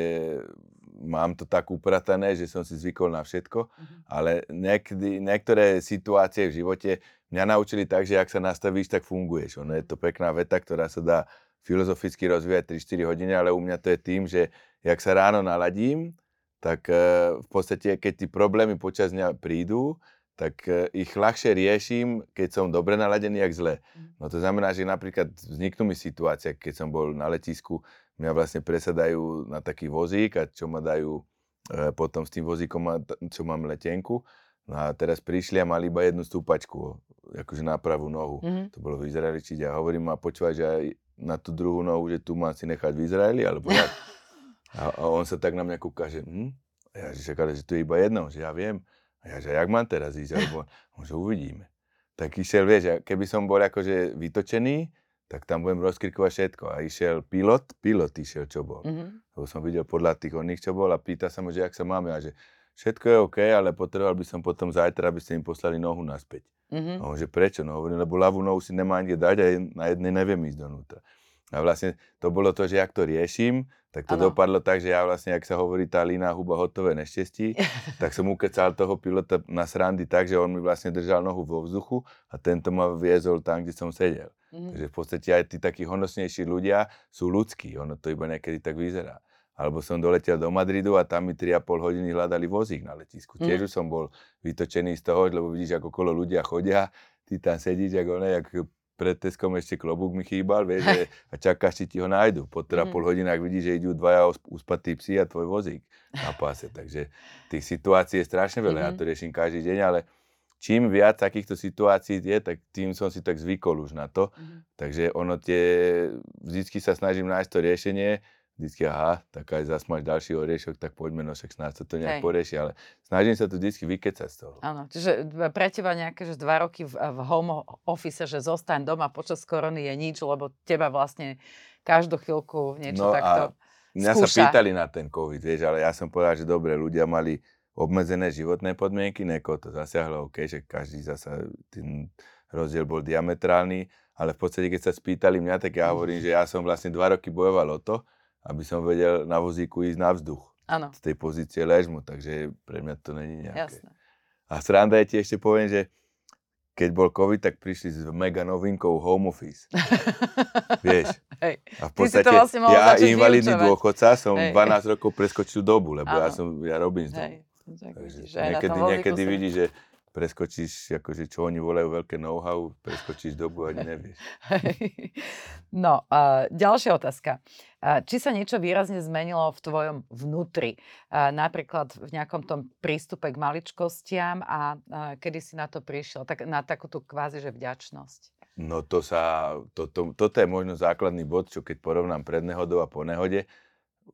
mám to tak upratané, že som si zvykol na všetko, mm-hmm. ale niekdy, niektoré situácie v živote mňa naučili tak, že ak sa nastavíš, tak funguješ. Ono je to pekná veta, ktorá sa dá filozoficky rozvíjať 3-4 hodiny, ale u mňa to je tým, že jak sa ráno naladím, tak uh, v podstate, keď tí problémy počas dňa prídu, tak uh, ich ľahšie riešim, keď som dobre naladený, jak zle. Mhm. No to znamená, že napríklad vzniknú mi situácie, keď som bol na letisku, mňa vlastne presadajú na taký vozík a čo ma dajú uh, potom s tým vozíkom, čo mám letenku. No a teraz prišli a mali iba jednu stúpačku, akože na pravú nohu. Mm-hmm. To bolo v Izraeli, čiže ja hovorím a počúvaj, že aj na tú druhú nohu, že tu má si nechať v Izraeli, alebo jak? A, a on sa tak na mňa kúka, že hm? A ja, že čakali, že tu je iba jedno, že ja viem. A ja, že jak mám teraz ísť, alebo on, že uvidíme. Tak išiel, vieš, keby som bol akože vytočený, tak tam budem rozkrikovať všetko. A išiel pilot, pilot išiel, čo bol. Mm-hmm. Lebo som videl podľa tých oných, čo bol a pýta sa mu, že jak sa máme. A že všetko je OK, ale potreboval by som potom zajtra, aby ste im poslali nohu naspäť. Mm-hmm. A on, že prečo? No hovorím, lebo ľavú nohu si nemá kde dať a na jednej neviem ísť donútra. A vlastne to bolo to, že ak to riešim, tak to ano. dopadlo tak, že ja vlastne, ak sa hovorí tá lína huba hotové nešťastí, tak som ukecal toho pilota na srandy tak, že on mi vlastne držal nohu vo vzduchu a tento ma viezol tam, kde som sedel. Mm. Takže v podstate aj tí takí honosnejší ľudia sú ľudskí, ono to iba niekedy tak vyzerá. Alebo som doletel do Madridu a tam mi 3,5 hodiny hľadali vozík na letisku. Mm. Tiež som bol vytočený z toho, lebo vidíš, ako kolo ľudia chodia, ty tam sedíš, ako, ne, ako pred Teskom ešte klobúk mi chýbal, vieš, že, a čakáš, či ti ho nájdu. Po teda Mhm. pol hodinách vidíš, že idú dvaja us- uspatí psi a tvoj vozík na páse. Takže tých situácií je strašne veľa, ja Mhm. to riešim každý deň, ale čím viac takýchto situácií je, tak tým som si tak zvykol už na to. Mhm. Takže ono tie, vždycky sa snažím nájsť to riešenie, vždycky aha, tak aj zas máš ďalší oriešok, tak poďme, no však snáď sa to nejak Hej. porieši, ale snažím sa to vždycky vykecať z toho. Áno, čiže pre teba nejaké že dva roky v, v home office, že zostaň doma počas korony je nič, lebo teba vlastne každú chvíľku niečo No takto Mňa sa skúša. pýtali na ten COVID, vieš, ale ja som povedal, že dobre, ľudia mali obmedzené životné podmienky, neko to zasiahlo, OK, že každý zasa, ten rozdiel bol diametrálny, ale v podstate, keď sa spýtali mňa, tak ja hovorím, že ja som vlastne dva roky bojoval o to, aby som vedel na vozíku ísť na vzduch Áno, z tej pozície ležmu, takže pre mňa to není nejaké. jasné. A sranda je ti ešte poviem, že keď bol COVID, tak prišli s mega novinkou home office. Vieš. Hej. A v podstate vlastne ja, invalidný dôchodca, som Hej. 12 rokov preskočil dobu, lebo ja, Áno. som, ja robím z domu. Hej. Tak Takže vidíš, niekedy, niekedy vidíš, že preskočíš, akože čo oni volajú veľké know-how, preskočíš dobu ani nevieš. No, a ďalšia otázka. A Či sa niečo výrazne zmenilo v tvojom vnútri? A Napríklad v nejakom tom prístupe k maličkostiam a, a kedy si na to prišiel? Tak, na takú tú kvázi, že vďačnosť. No to sa, to, to, toto je možno základný bod, čo keď porovnám pred nehodou a po nehode,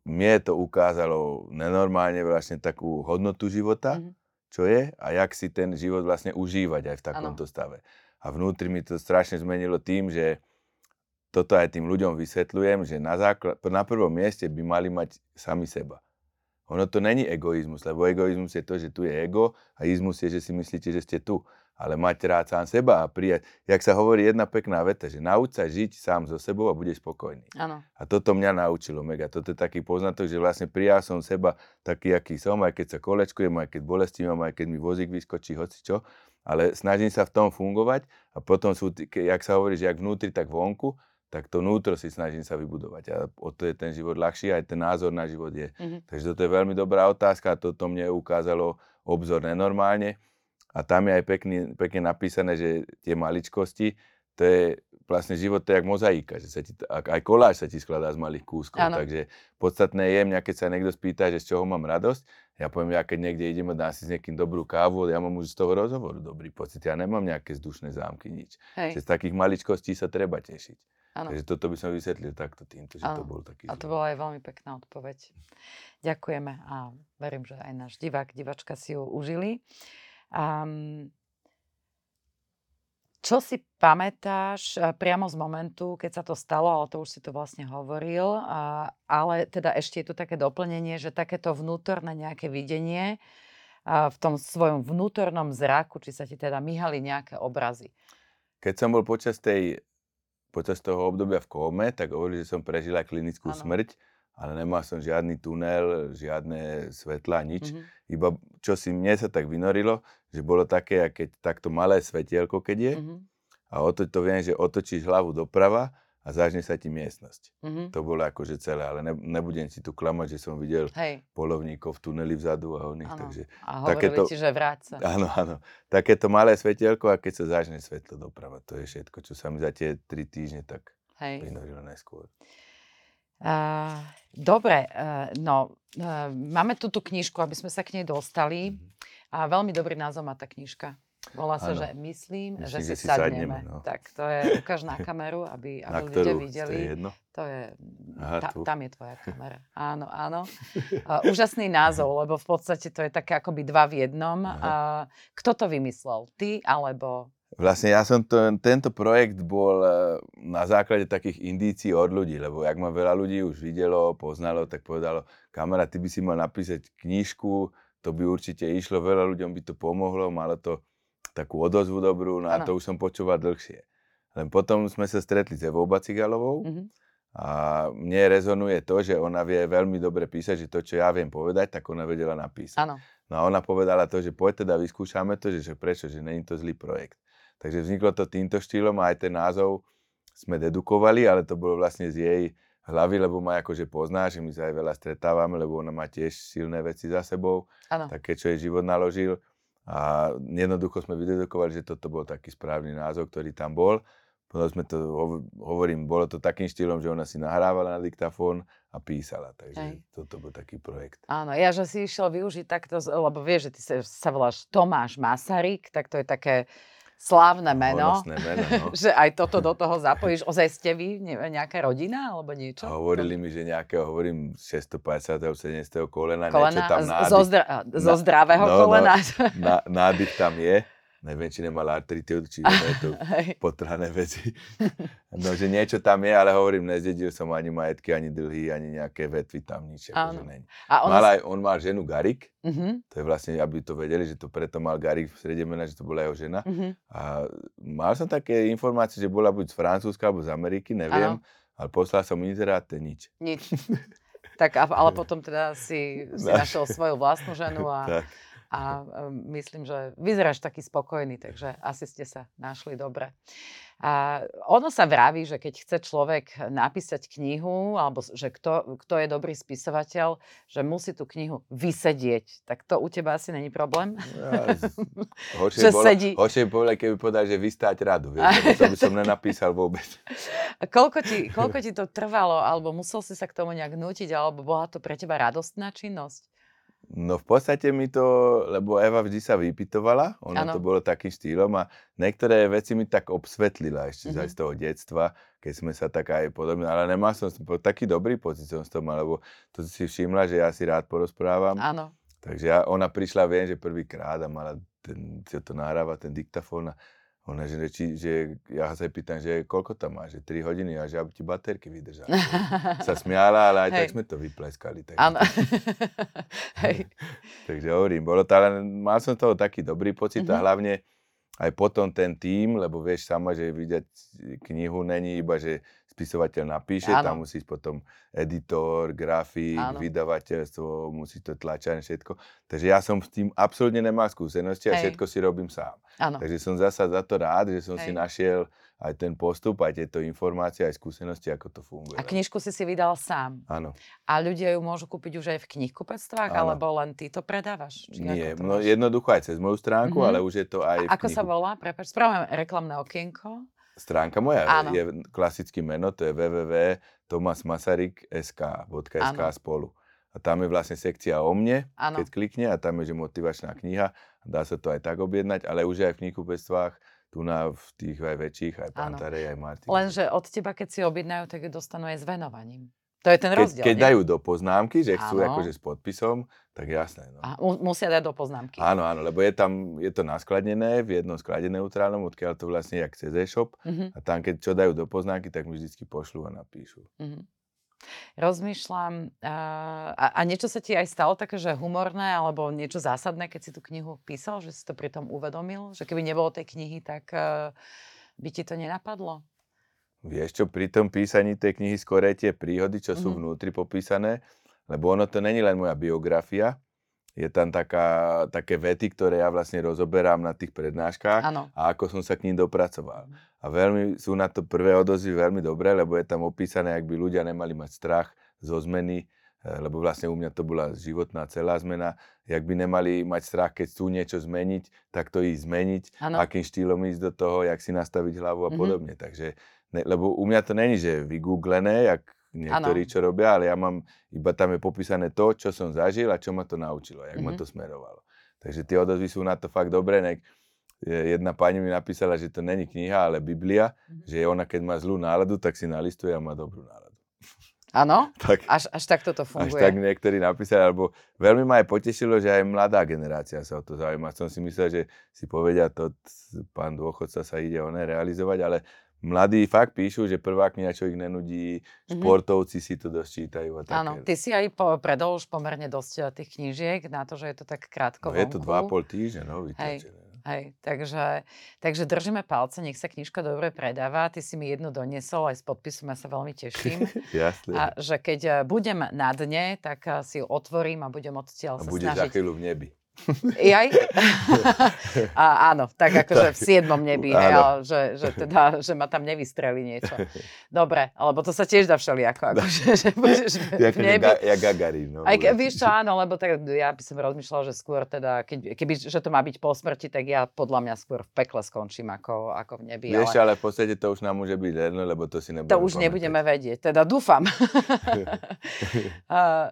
mne to ukázalo nenormálne vlastne takú hodnotu života, Mhm. Čo je a jak si ten život vlastne užívať aj v takomto stave. A vnútri mi to strašne zmenilo tým, že toto aj tým ľuďom vysvetľujem, že na, základ, na prvom mieste by mali mať sami seba. Ono to není egoizmus, lebo egoizmus je to, že tu je ego a izmus je, že si myslíte, že ste tu. Ale mať rád sám seba a prijať. Jak sa hovorí jedna pekná veta, že nauč sa žiť sám so sebou a budeš spokojný. Áno. A toto mňa naučilo mega. Toto je taký poznatok, že vlastne prijal som seba taký, aký som, aj keď sa kolečkujem, aj keď bolesti mám, aj keď mi vozík vyskočí, hoci čo. Ale snažím sa v tom fungovať a potom sú, jak sa hovorí, že jak vnútri, tak vonku, tak to vnútro si snažím sa vybudovať. A o to je ten život ľahší, aj ten názor na život je. Mhm. Takže toto je veľmi dobrá otázka a toto mne ukázalo obzor nenormálne. A tam je aj pekný, pekne napísané, že tie maličkosti, to je vlastne život, to je jak mozaika, že sa ti, to- aj koláž sa ti skladá z malých kúskov, Áno. takže podstatné je mňa, keď sa niekto spýta, že z čoho mám radosť, ja poviem, ja keď niekde idem a dám si s niekým dobrú kávu, ja mám už z toho rozhovoru dobrý pocit, ja nemám nejaké vzdušné zámky, nič. Hej. Že z takých maličkostí sa treba tešiť. Áno. Takže toto by som vysvetlil takto týmto, že to Áno. bol taký A to bola aj veľmi pekná odpoveď. Ďakujeme a verím, že aj náš divák, divačka si ju užili. Um, čo si pamätáš eh, priamo z momentu, keď sa to stalo, ale to už si to vlastne hovoril, a, ale teda ešte je tu také doplnenie, že takéto vnútorné nejaké videnie a v tom svojom vnútornom zraku, či sa ti teda myhali nejaké obrazy. Keď som bol počas tej, počas toho obdobia v kóme, tak hovorili, že som prežil aj klinickú Áno. smrť, ale nemal som žiadny tunel, žiadne svetla, nič. Mhm. Iba čo si mne sa tak vynorilo, že bolo také, keď takto malé svetielko, keď je, Mhm. a oto, to viem, že otočíš hlavu doprava a začne sa ti miestnosť. Mhm. To bolo akože celé, ale ne, nebudem si tu klamať, že som videl Hej, polovníkov v tuneli vzadu a oných, takže A hovorili takéto- ti, že vráť sa. áno, áno. Takéto malé svetielko a keď sa začne svetlo doprava, to je všetko, čo sa mi za tie tri týždne tak Hej. vynorilo najskôr. Uh, dobre, uh, no, uh, máme tu tú knižku, aby sme sa k nej dostali. A veľmi dobrý názov má tá knižka. Volá sa, Mhm. Áno. že myslím, Myslím, že si si sadneme. sadneme, no. Tak to je, ukáž na kameru, aby, aby ľudia videli. To je jedno? To je, Aha, ta, tu. tam je tvoja kamera. Áno, áno. Uh, úžasný názov, lebo v podstate to je také akoby dva v jednom. Uh, kto to vymyslel? Ty alebo... Vlastne ja som to, tento projekt bol eh, na základe takých indícií od ľudí, lebo jak ma veľa ľudí už videlo, poznalo, tak povedalo, kamera, ty by si mal napísať knižku, to by určite išlo, veľa ľuďom by to pomohlo, malo to takú odozvu dobrú, no a Áno. to už som počúval dlhšie. Len potom sme sa stretli s Evou Bacigalovou Mhm. a mne rezonuje to, že ona vie veľmi dobre písať, že to, čo ja viem povedať, tak ona vedela napísať. Áno. No a ona povedala to, že poď teda vyskúšame to, že, že prečo, že není to zlý projekt. Takže vzniklo to týmto štýlom a aj ten názov sme dedukovali, ale to bolo vlastne z jej hlavy, lebo ma akože pozná, že my sa aj veľa stretávame, lebo ona má tiež silné veci za sebou, Áno. také, čo jej život naložil. A jednoducho sme vydedukovali, že toto bol taký správny názov, ktorý tam bol. Potom sme to, hov- hovorím, bolo to takým štýlom, že ona si nahrávala na diktafón a písala. Takže Hej. toto bol taký projekt. Áno, ja, že si išiel využiť takto, lebo vieš, že ty sa, sa voláš Tomáš Masaryk, tak to je také slávne meno. Meno, no. že aj toto do toho zapojíš. Ozaj ste vy ne, nejaká rodina alebo niečo? Hovorili mi, že nejakého, hovorím, 650. 700. kolena, kolena niečo tam nádych, zo, zdra- zo zdravého no, no. kolena. na, nádych tam je. Neviem, či nemal artritu, či Hej. potrhané veci. No, že niečo tam je, ale hovorím, nezdedil som ani majetky, ani dlhy, ani nejaké vetvy tam, nič. Akože není. A ono... Mal s- aj, on mal ženu Garik, Mhm, to je vlastne, aby to vedeli, že to preto mal Garik v strede mena, že to bola jeho žena. mhm. A mal som také informácie, že bola buď z Francúzska, alebo z Ameriky, neviem, ale poslal som inzerát, nič. Nič. Tak, ale potom teda si, si Naš- našiel svoju vlastnú ženu a, Tak. A um, myslím, že vyzeráš taký spokojný, takže asi ste sa našli dobre. A ono sa vraví, že keď chce človek napísať knihu, alebo že kto, kto je dobrý spisovateľ, že musí tú knihu vysedieť. Tak to u teba asi není problém? Ja, horšie, bolo, sedí. horšie by povedal, keby povedal, že vystáť radu, vieš, to by som nenapísal vôbec. A koľko ti, koľko ti to trvalo, alebo musel si sa k tomu nejak nútiť, alebo bola to pre teba radostná činnosť? No v podstate mi to, lebo Eva vždy sa vypitovala, ono Áno. to bolo takým štýlom a niektoré veci mi tak obsvetlila ešte Mhm. mm-hmm. z toho detstva, keď sme sa tak aj podobne, ale nemal som bol taký dobrý pocit som toho mal, lebo to si všimla, že ja si rád porozprávam, Áno. takže ja, ona prišla, viem, že prvýkrát a mala ten, čo to nahráva, ten diktafón a ona, že, či, že ja sa pýtam, že koľko tam má, že 3 hodiny a že aby ti baterky vydržali. sa smiala, ale aj tak Hej. sme to vypleskali. Takže Áno. Takže hovorím, bolo to, ale mal som toho taký dobrý pocit a Mhm. hlavne aj potom ten tým, lebo vieš sama, že vidieť knihu není iba, že spisovateľ napíše, Áno. tam musí ísť potom editor, grafik, Áno. vydavateľstvo, musí to tlačať všetko. Takže ja som s tým absolútne nemal skúsenosti a Hej. všetko si robím sám. Áno. Takže som zasa za to rád, že som si Hej. našiel aj ten postup, aj tieto informácie, aj skúsenosti, ako to funguje. A knižku si si vydal sám. Áno. A ľudia ju môžu kúpiť už aj v knihkupectvách, Áno. alebo len ty to predávaš? Či Nie, to no jednoducho aj cez moju stránku, Mhm. ale už je to aj v Ako sa knihu- volá? Prepač, spravíme reklamné okienko. Stránka moja Áno. je klasické meno, to je www.tomasmasaryk.sk Áno. spolu. A tam je vlastne sekcia o mne, Áno. keď klikne a tam je, že motivačná kniha. Dá sa to aj tak objednať, ale už aj v knihkupectvách, tu na v tých aj väčších, aj. Pantarej, aj Martin. Lenže od teba, keď si objednajú, tak ju dostanú aj s venovaním. To je ten keď, rozdiel, keď nie? dajú do poznámky, že chcú Áno. akože s podpisom, tak jasné. No. A mu- musia dať do poznámky. Áno, áno, lebo je tam, je to naskladnené v jednom sklade neutrálnom, odkiaľ to vlastne je jak cez e-shop. Mhm, A tam, keď čo dajú do poznámky, tak mi vždycky pošlú a napíšu. mhm. Rozmýšľam, a, a, a niečo sa ti aj stalo také, že humorné, alebo niečo zásadné, keď si tú knihu písal, že si to pritom uvedomil? Že keby nebolo tej knihy, tak eh, by ti to nenapadlo? Vieš čo, pri tom písaní tej knihy skôr aj tie príhody, čo sú Mhm. vnútri popísané, lebo ono to není len moja biografia, je tam taká, také vety, ktoré ja vlastne rozoberám na tých prednáškach Áno. a ako som sa k ním dopracoval. A veľmi sú na to prvé odozvy veľmi dobré, lebo je tam opísané, ak by ľudia nemali mať strach zo zmeny, eh, lebo vlastne u mňa to bola životná celá zmena, jak by nemali mať strach, keď chcú niečo zmeniť, tak to ísť zmeniť, Áno. akým štýlom ísť do toho, jak si nastaviť hlavu a Mhm. podobne. Takže, ne, lebo u mňa to není, že vygooglené, jak niektorí, čo robia, ale ja mám, iba tam je popísané to, čo som zažil a čo ma to naučilo, jak ma Mhm. to smerovalo. Takže tie odozvy sú na to fakt dobré. Nek, je- jedna pani mi napísala, že to není kniha, ale Biblia, Mhm. že ona keď má zlú náladu, tak si nalistuje a má dobrú náladu. Áno? Tak, Až, až takto to až funguje. tak niektorí napísali, alebo veľmi ma aj potešilo, že aj mladá generácia sa o to zaujíma. Som si myslel, že si povedia, to pán dôchodca sa ide oné realizovať, ale mladí fakt píšu, že prvá kniha, čo ich nenudí, Mhm. športovci si to dosť čítajú a také. Áno, ty si aj po, predol už pomerne dosť eh, tých knížiek na to, že je to tak krátko no, je to vonku. dva a pol týždňa, no, vytlačené. Hej, takže, takže držíme palce, nech sa knižka dobre predáva. Ty si mi jednu doniesol aj s podpisom, ja sa veľmi teším. Jasne. A že keď eh, budem na dne, tak eh, si ju otvorím a budem odtiaľ A sa snažiť. chvíľu v nebi. Jaj? A, áno, tak akože v siedmom nebi, hej, ale že, že, teda, že ma tam nevystreli niečo. Dobre, lebo to sa tiež dá všelijako, akože, že budeš v nebi. jak Gagarin. No, Aj ke, vieš čo, áno, lebo tak ja by som rozmýšľala, že skôr teda, keď, keby, že to má byť po smrti, tak ja podľa mňa skôr v pekle skončím ako, ako v nebi. Vieš, ale ale v podstate to už nám môže byť jedno, lebo to si nebudeme to už nebudeme vedieť, teda dúfam. uh,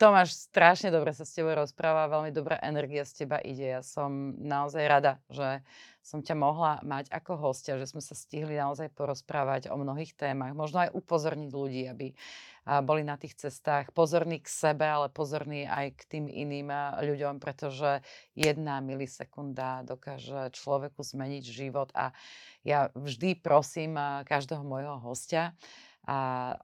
Tomáš, strašne dobre sa s tebou rozpráva, veľmi dobrá energia z teba ide. Ja som naozaj rada, že som ťa mohla mať ako hostia, že sme sa stihli naozaj porozprávať o mnohých témach, možno aj upozorniť ľudí, aby boli na tých cestách. Pozorní k sebe, ale pozorní aj k tým iným ľuďom, pretože jedna milisekunda dokáže človeku zmeniť život. A ja vždy prosím každého môjho hostia, a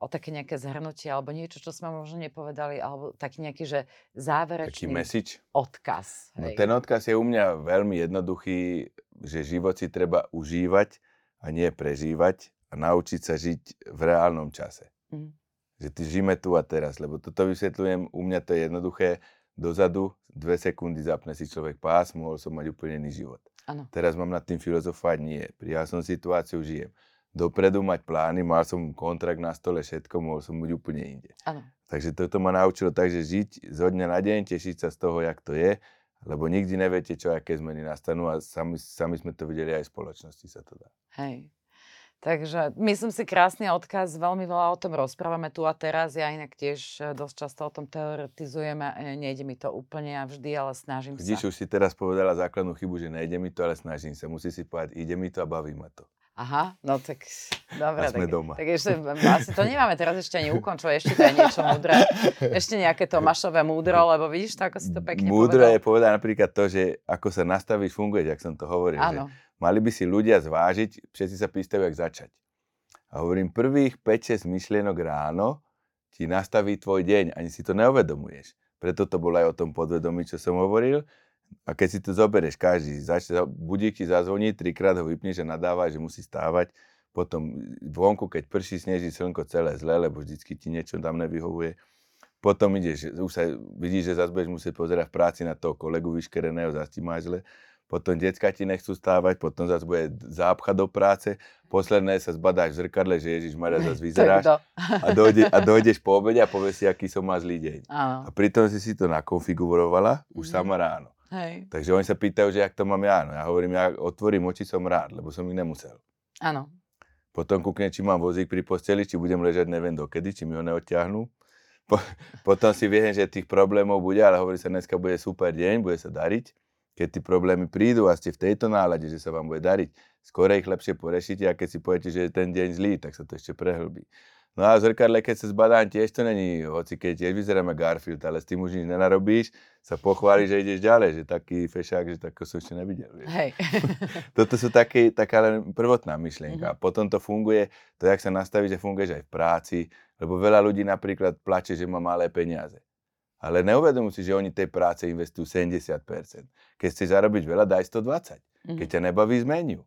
o také nejaké zhrnutie alebo niečo, čo sme možno nepovedali, alebo taký nejaký, že Taký záverečný message. odkaz. No hej. ten odkaz je u mňa veľmi jednoduchý, že život si treba užívať a nie prežívať a naučiť sa žiť v reálnom čase. Mhm. Že ty žijeme tu a teraz, lebo toto vysvetľujem, u mňa to je jednoduché, dozadu, dve sekundy zapne si človek pás, mohol som mať úplne iný život. Áno. Teraz mám nad tým filozofovať, nie. Prijal som situáciu, žijem. Dopredu mať plány, mal som kontrakt na stole, všetko, mohol som byť úplne inde. Áno. Takže toto ma naučilo tak, že žiť zo dňa na deň, tešiť sa z toho, jak to je, lebo nikdy neviete, čo, aké zmeny nastanú a sami, sami sme to videli aj v spoločnosti sa to dá. Hej. Takže myslím si krásny odkaz, veľmi veľa o tom rozprávame tu a teraz. Ja inak tiež e, dosť často o tom teoretizujem a e, nejde mi to úplne a vždy, ale snažím Vidíš, sa. už si teraz povedala základnú chybu, že nejde mi to, ale snažím sa. Musí si povedať, ide mi to a baví ma to. Aha, no tak dobre. A sme tak, doma. tak ešte, asi to nemáme teraz ešte ani ukončovať, ešte to je niečo múdre. Ešte nejaké Tomášové múdro, lebo vidíš to, ako si to pekne Múdro je povedal. povedať napríklad to, že ako sa nastavíš, funguje, jak som to hovoril. Že Áno, mali by si ľudia zvážiť, všetci sa pýtajú, jak začať. A hovorím, prvých 5-6 myšlienok ráno ti nastaví tvoj deň, ani si to neuvedomuješ. Preto to bolo aj o tom podvedomí, čo som hovoril. A keď si to zoberieš, každý, začne, budík ti zazvoní, trikrát ho vypneš a nadáva, že musí stávať. Potom vonku, keď prší, sneží slnko celé zle, lebo vždycky ti niečo tam nevyhovuje. Potom ideš, už sa vidíš, že zase budeš musieť pozerať v práci na toho kolegu vyškereného, zase ti máš zle. Potom decka ti nechcú stávať, potom zase bude zápcha do práce. Posledné sa zbadáš v zrkadle, že Ježiš Maria zase vyzeráš a, dojde, a dojdeš po obede a povieš si, aký som má zlý deň. Áno, A pritom si si to nakonfigurovala už Mhm. sama ráno. Hej, Takže oni sa pýtajú, že jak to mám ja. No ja hovorím, ja otvorím oči, som rád, lebo som ich nemusel. áno. Potom kúknem, či mám vozík pri posteli, či budem ležať neviem dokedy, či mi ho neodťahnú. Po, potom si viem, že tých problémov bude, ale hovorí sa, dneska bude super deň, bude sa dariť. Keď tí problémy prídu a ste v tejto nálade, že sa vám bude dariť, skôr ich lepšie porešíte a keď si poviete, že je ten deň zlý, tak sa to ešte prehlbí. No a zrkadle, keď sa zbadám, tiež to není, hoci keď tiež vyzeráme Garfield, ale s tým už nič nenarobíš, sa pochváli, že ideš ďalej, že taký fešák, že takého som ešte nevidel. Vieš. Hej. Toto sú také, taká len prvotná myšlienka. Mhm. A potom to funguje, to jak sa nastaví, že funguješ aj v práci, lebo veľa ľudí napríklad plače, že má malé peniaze. Ale neuvedomujú si, že oni tej práce investujú 70%. Keď chceš zarobiť veľa, daj 120. Mhm. Keď ťa nebaví, zmeniu.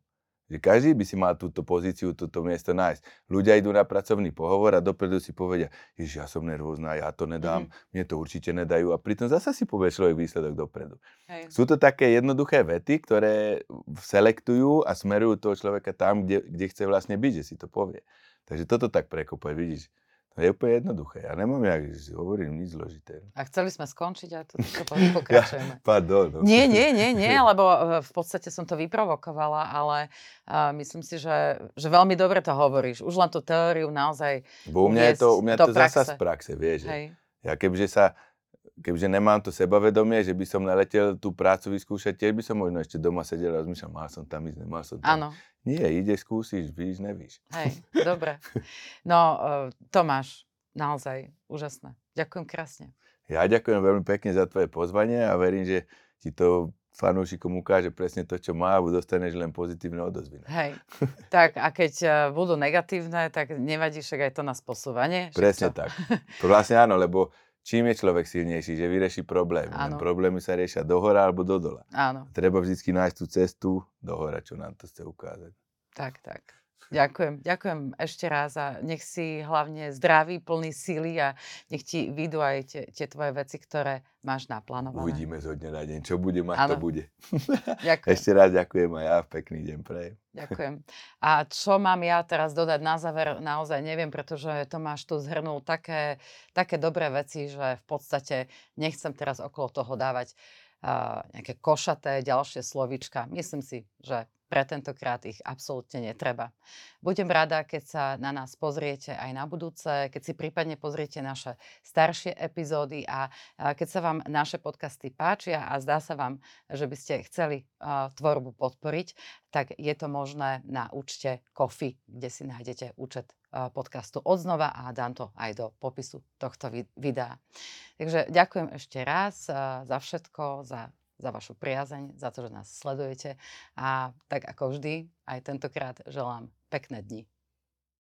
Že každý by si mal túto pozíciu, túto miesto nájsť. Ľudia idú na pracovný pohovor a dopredu si povedia, že ja som nervózna, ja to nedám, mne to určite nedajú. A pritom zasa si povie človek výsledok dopredu. Hej. Sú to také jednoduché vety, ktoré selektujú a smerujú toho človeka tam, kde, kde chce vlastne byť, že si to povie. Takže toto tak prekopuje, vidíš. Je úplne jednoduché. Ja nemám, že hovorím, nič zložité. A chceli sme skončiť a tu to pokračujeme. Pardon. No. Nie, nie, nie, nie, lebo e, v podstate som to vyprovokovala, ale uh, myslím si, že, že veľmi dobre to hovoríš. Už len tú teóriu naozaj, Bo u mňa je to, u mňa to zasa praxe. z praxe, vieš. hej, Ja kebyže sa, kebyže nemám to sebavedomie, že by som naletel tú prácu vyskúšať, tiež by som možno ešte doma sedel a rozmýšľal, mal som tam ísť, nemal som tam. áno, Nie, ideš, skúsiš, víš, nevíš. hej, dobre. No, uh, Tomáš, naozaj úžasné. Ďakujem krásne. Ja ďakujem veľmi pekne za tvoje pozvanie a verím, že ti to fanúšikom ukáže presne to, čo má a dostaneš len pozitívne odozvy. Hej, tak a keď uh, budú negatívne, tak nevadí, však aj to nás posúva, nie? Však Presne tak. To vlastne áno, lebo čím je človek silnejší, že vyrieši problémy. Áno. problémy sa riešia dohora alebo do dola. Áno, Treba vždy nájsť tú cestu dohora, čo nám to chce ukázať. tak, tak. Ďakujem, ďakujem ešte raz a nech si hlavne zdravý, plný síly a nech ti vyjdú aj tie, tie tvoje veci, ktoré máš naplánované. Uvidíme zo dňa na deň, čo bude mať, to bude. Ďakujem. Ešte raz ďakujem a ja pekný deň prejem. Ďakujem. A čo mám ja teraz dodať na záver, naozaj neviem, pretože Tomáš tu zhrnul také, také dobré veci, že v podstate nechcem teraz okolo toho dávať uh, nejaké košaté ďalšie slovíčka. Myslím si, že pre tentokrát ich absolútne netreba. Budem rada, keď sa na nás pozriete aj na budúce, keď si prípadne pozriete naše staršie epizódy a keď sa vám naše podcasty páčia a zdá sa vám, že by ste chceli tvorbu podporiť, tak je to možné na účte Kofi, kde si nájdete účet podcastu odznova a dám to aj do popisu tohto vid- videa. Takže ďakujem ešte raz za všetko, za za vašu priazeň, za to, že nás sledujete a tak ako vždy, aj tentokrát želám pekné dni.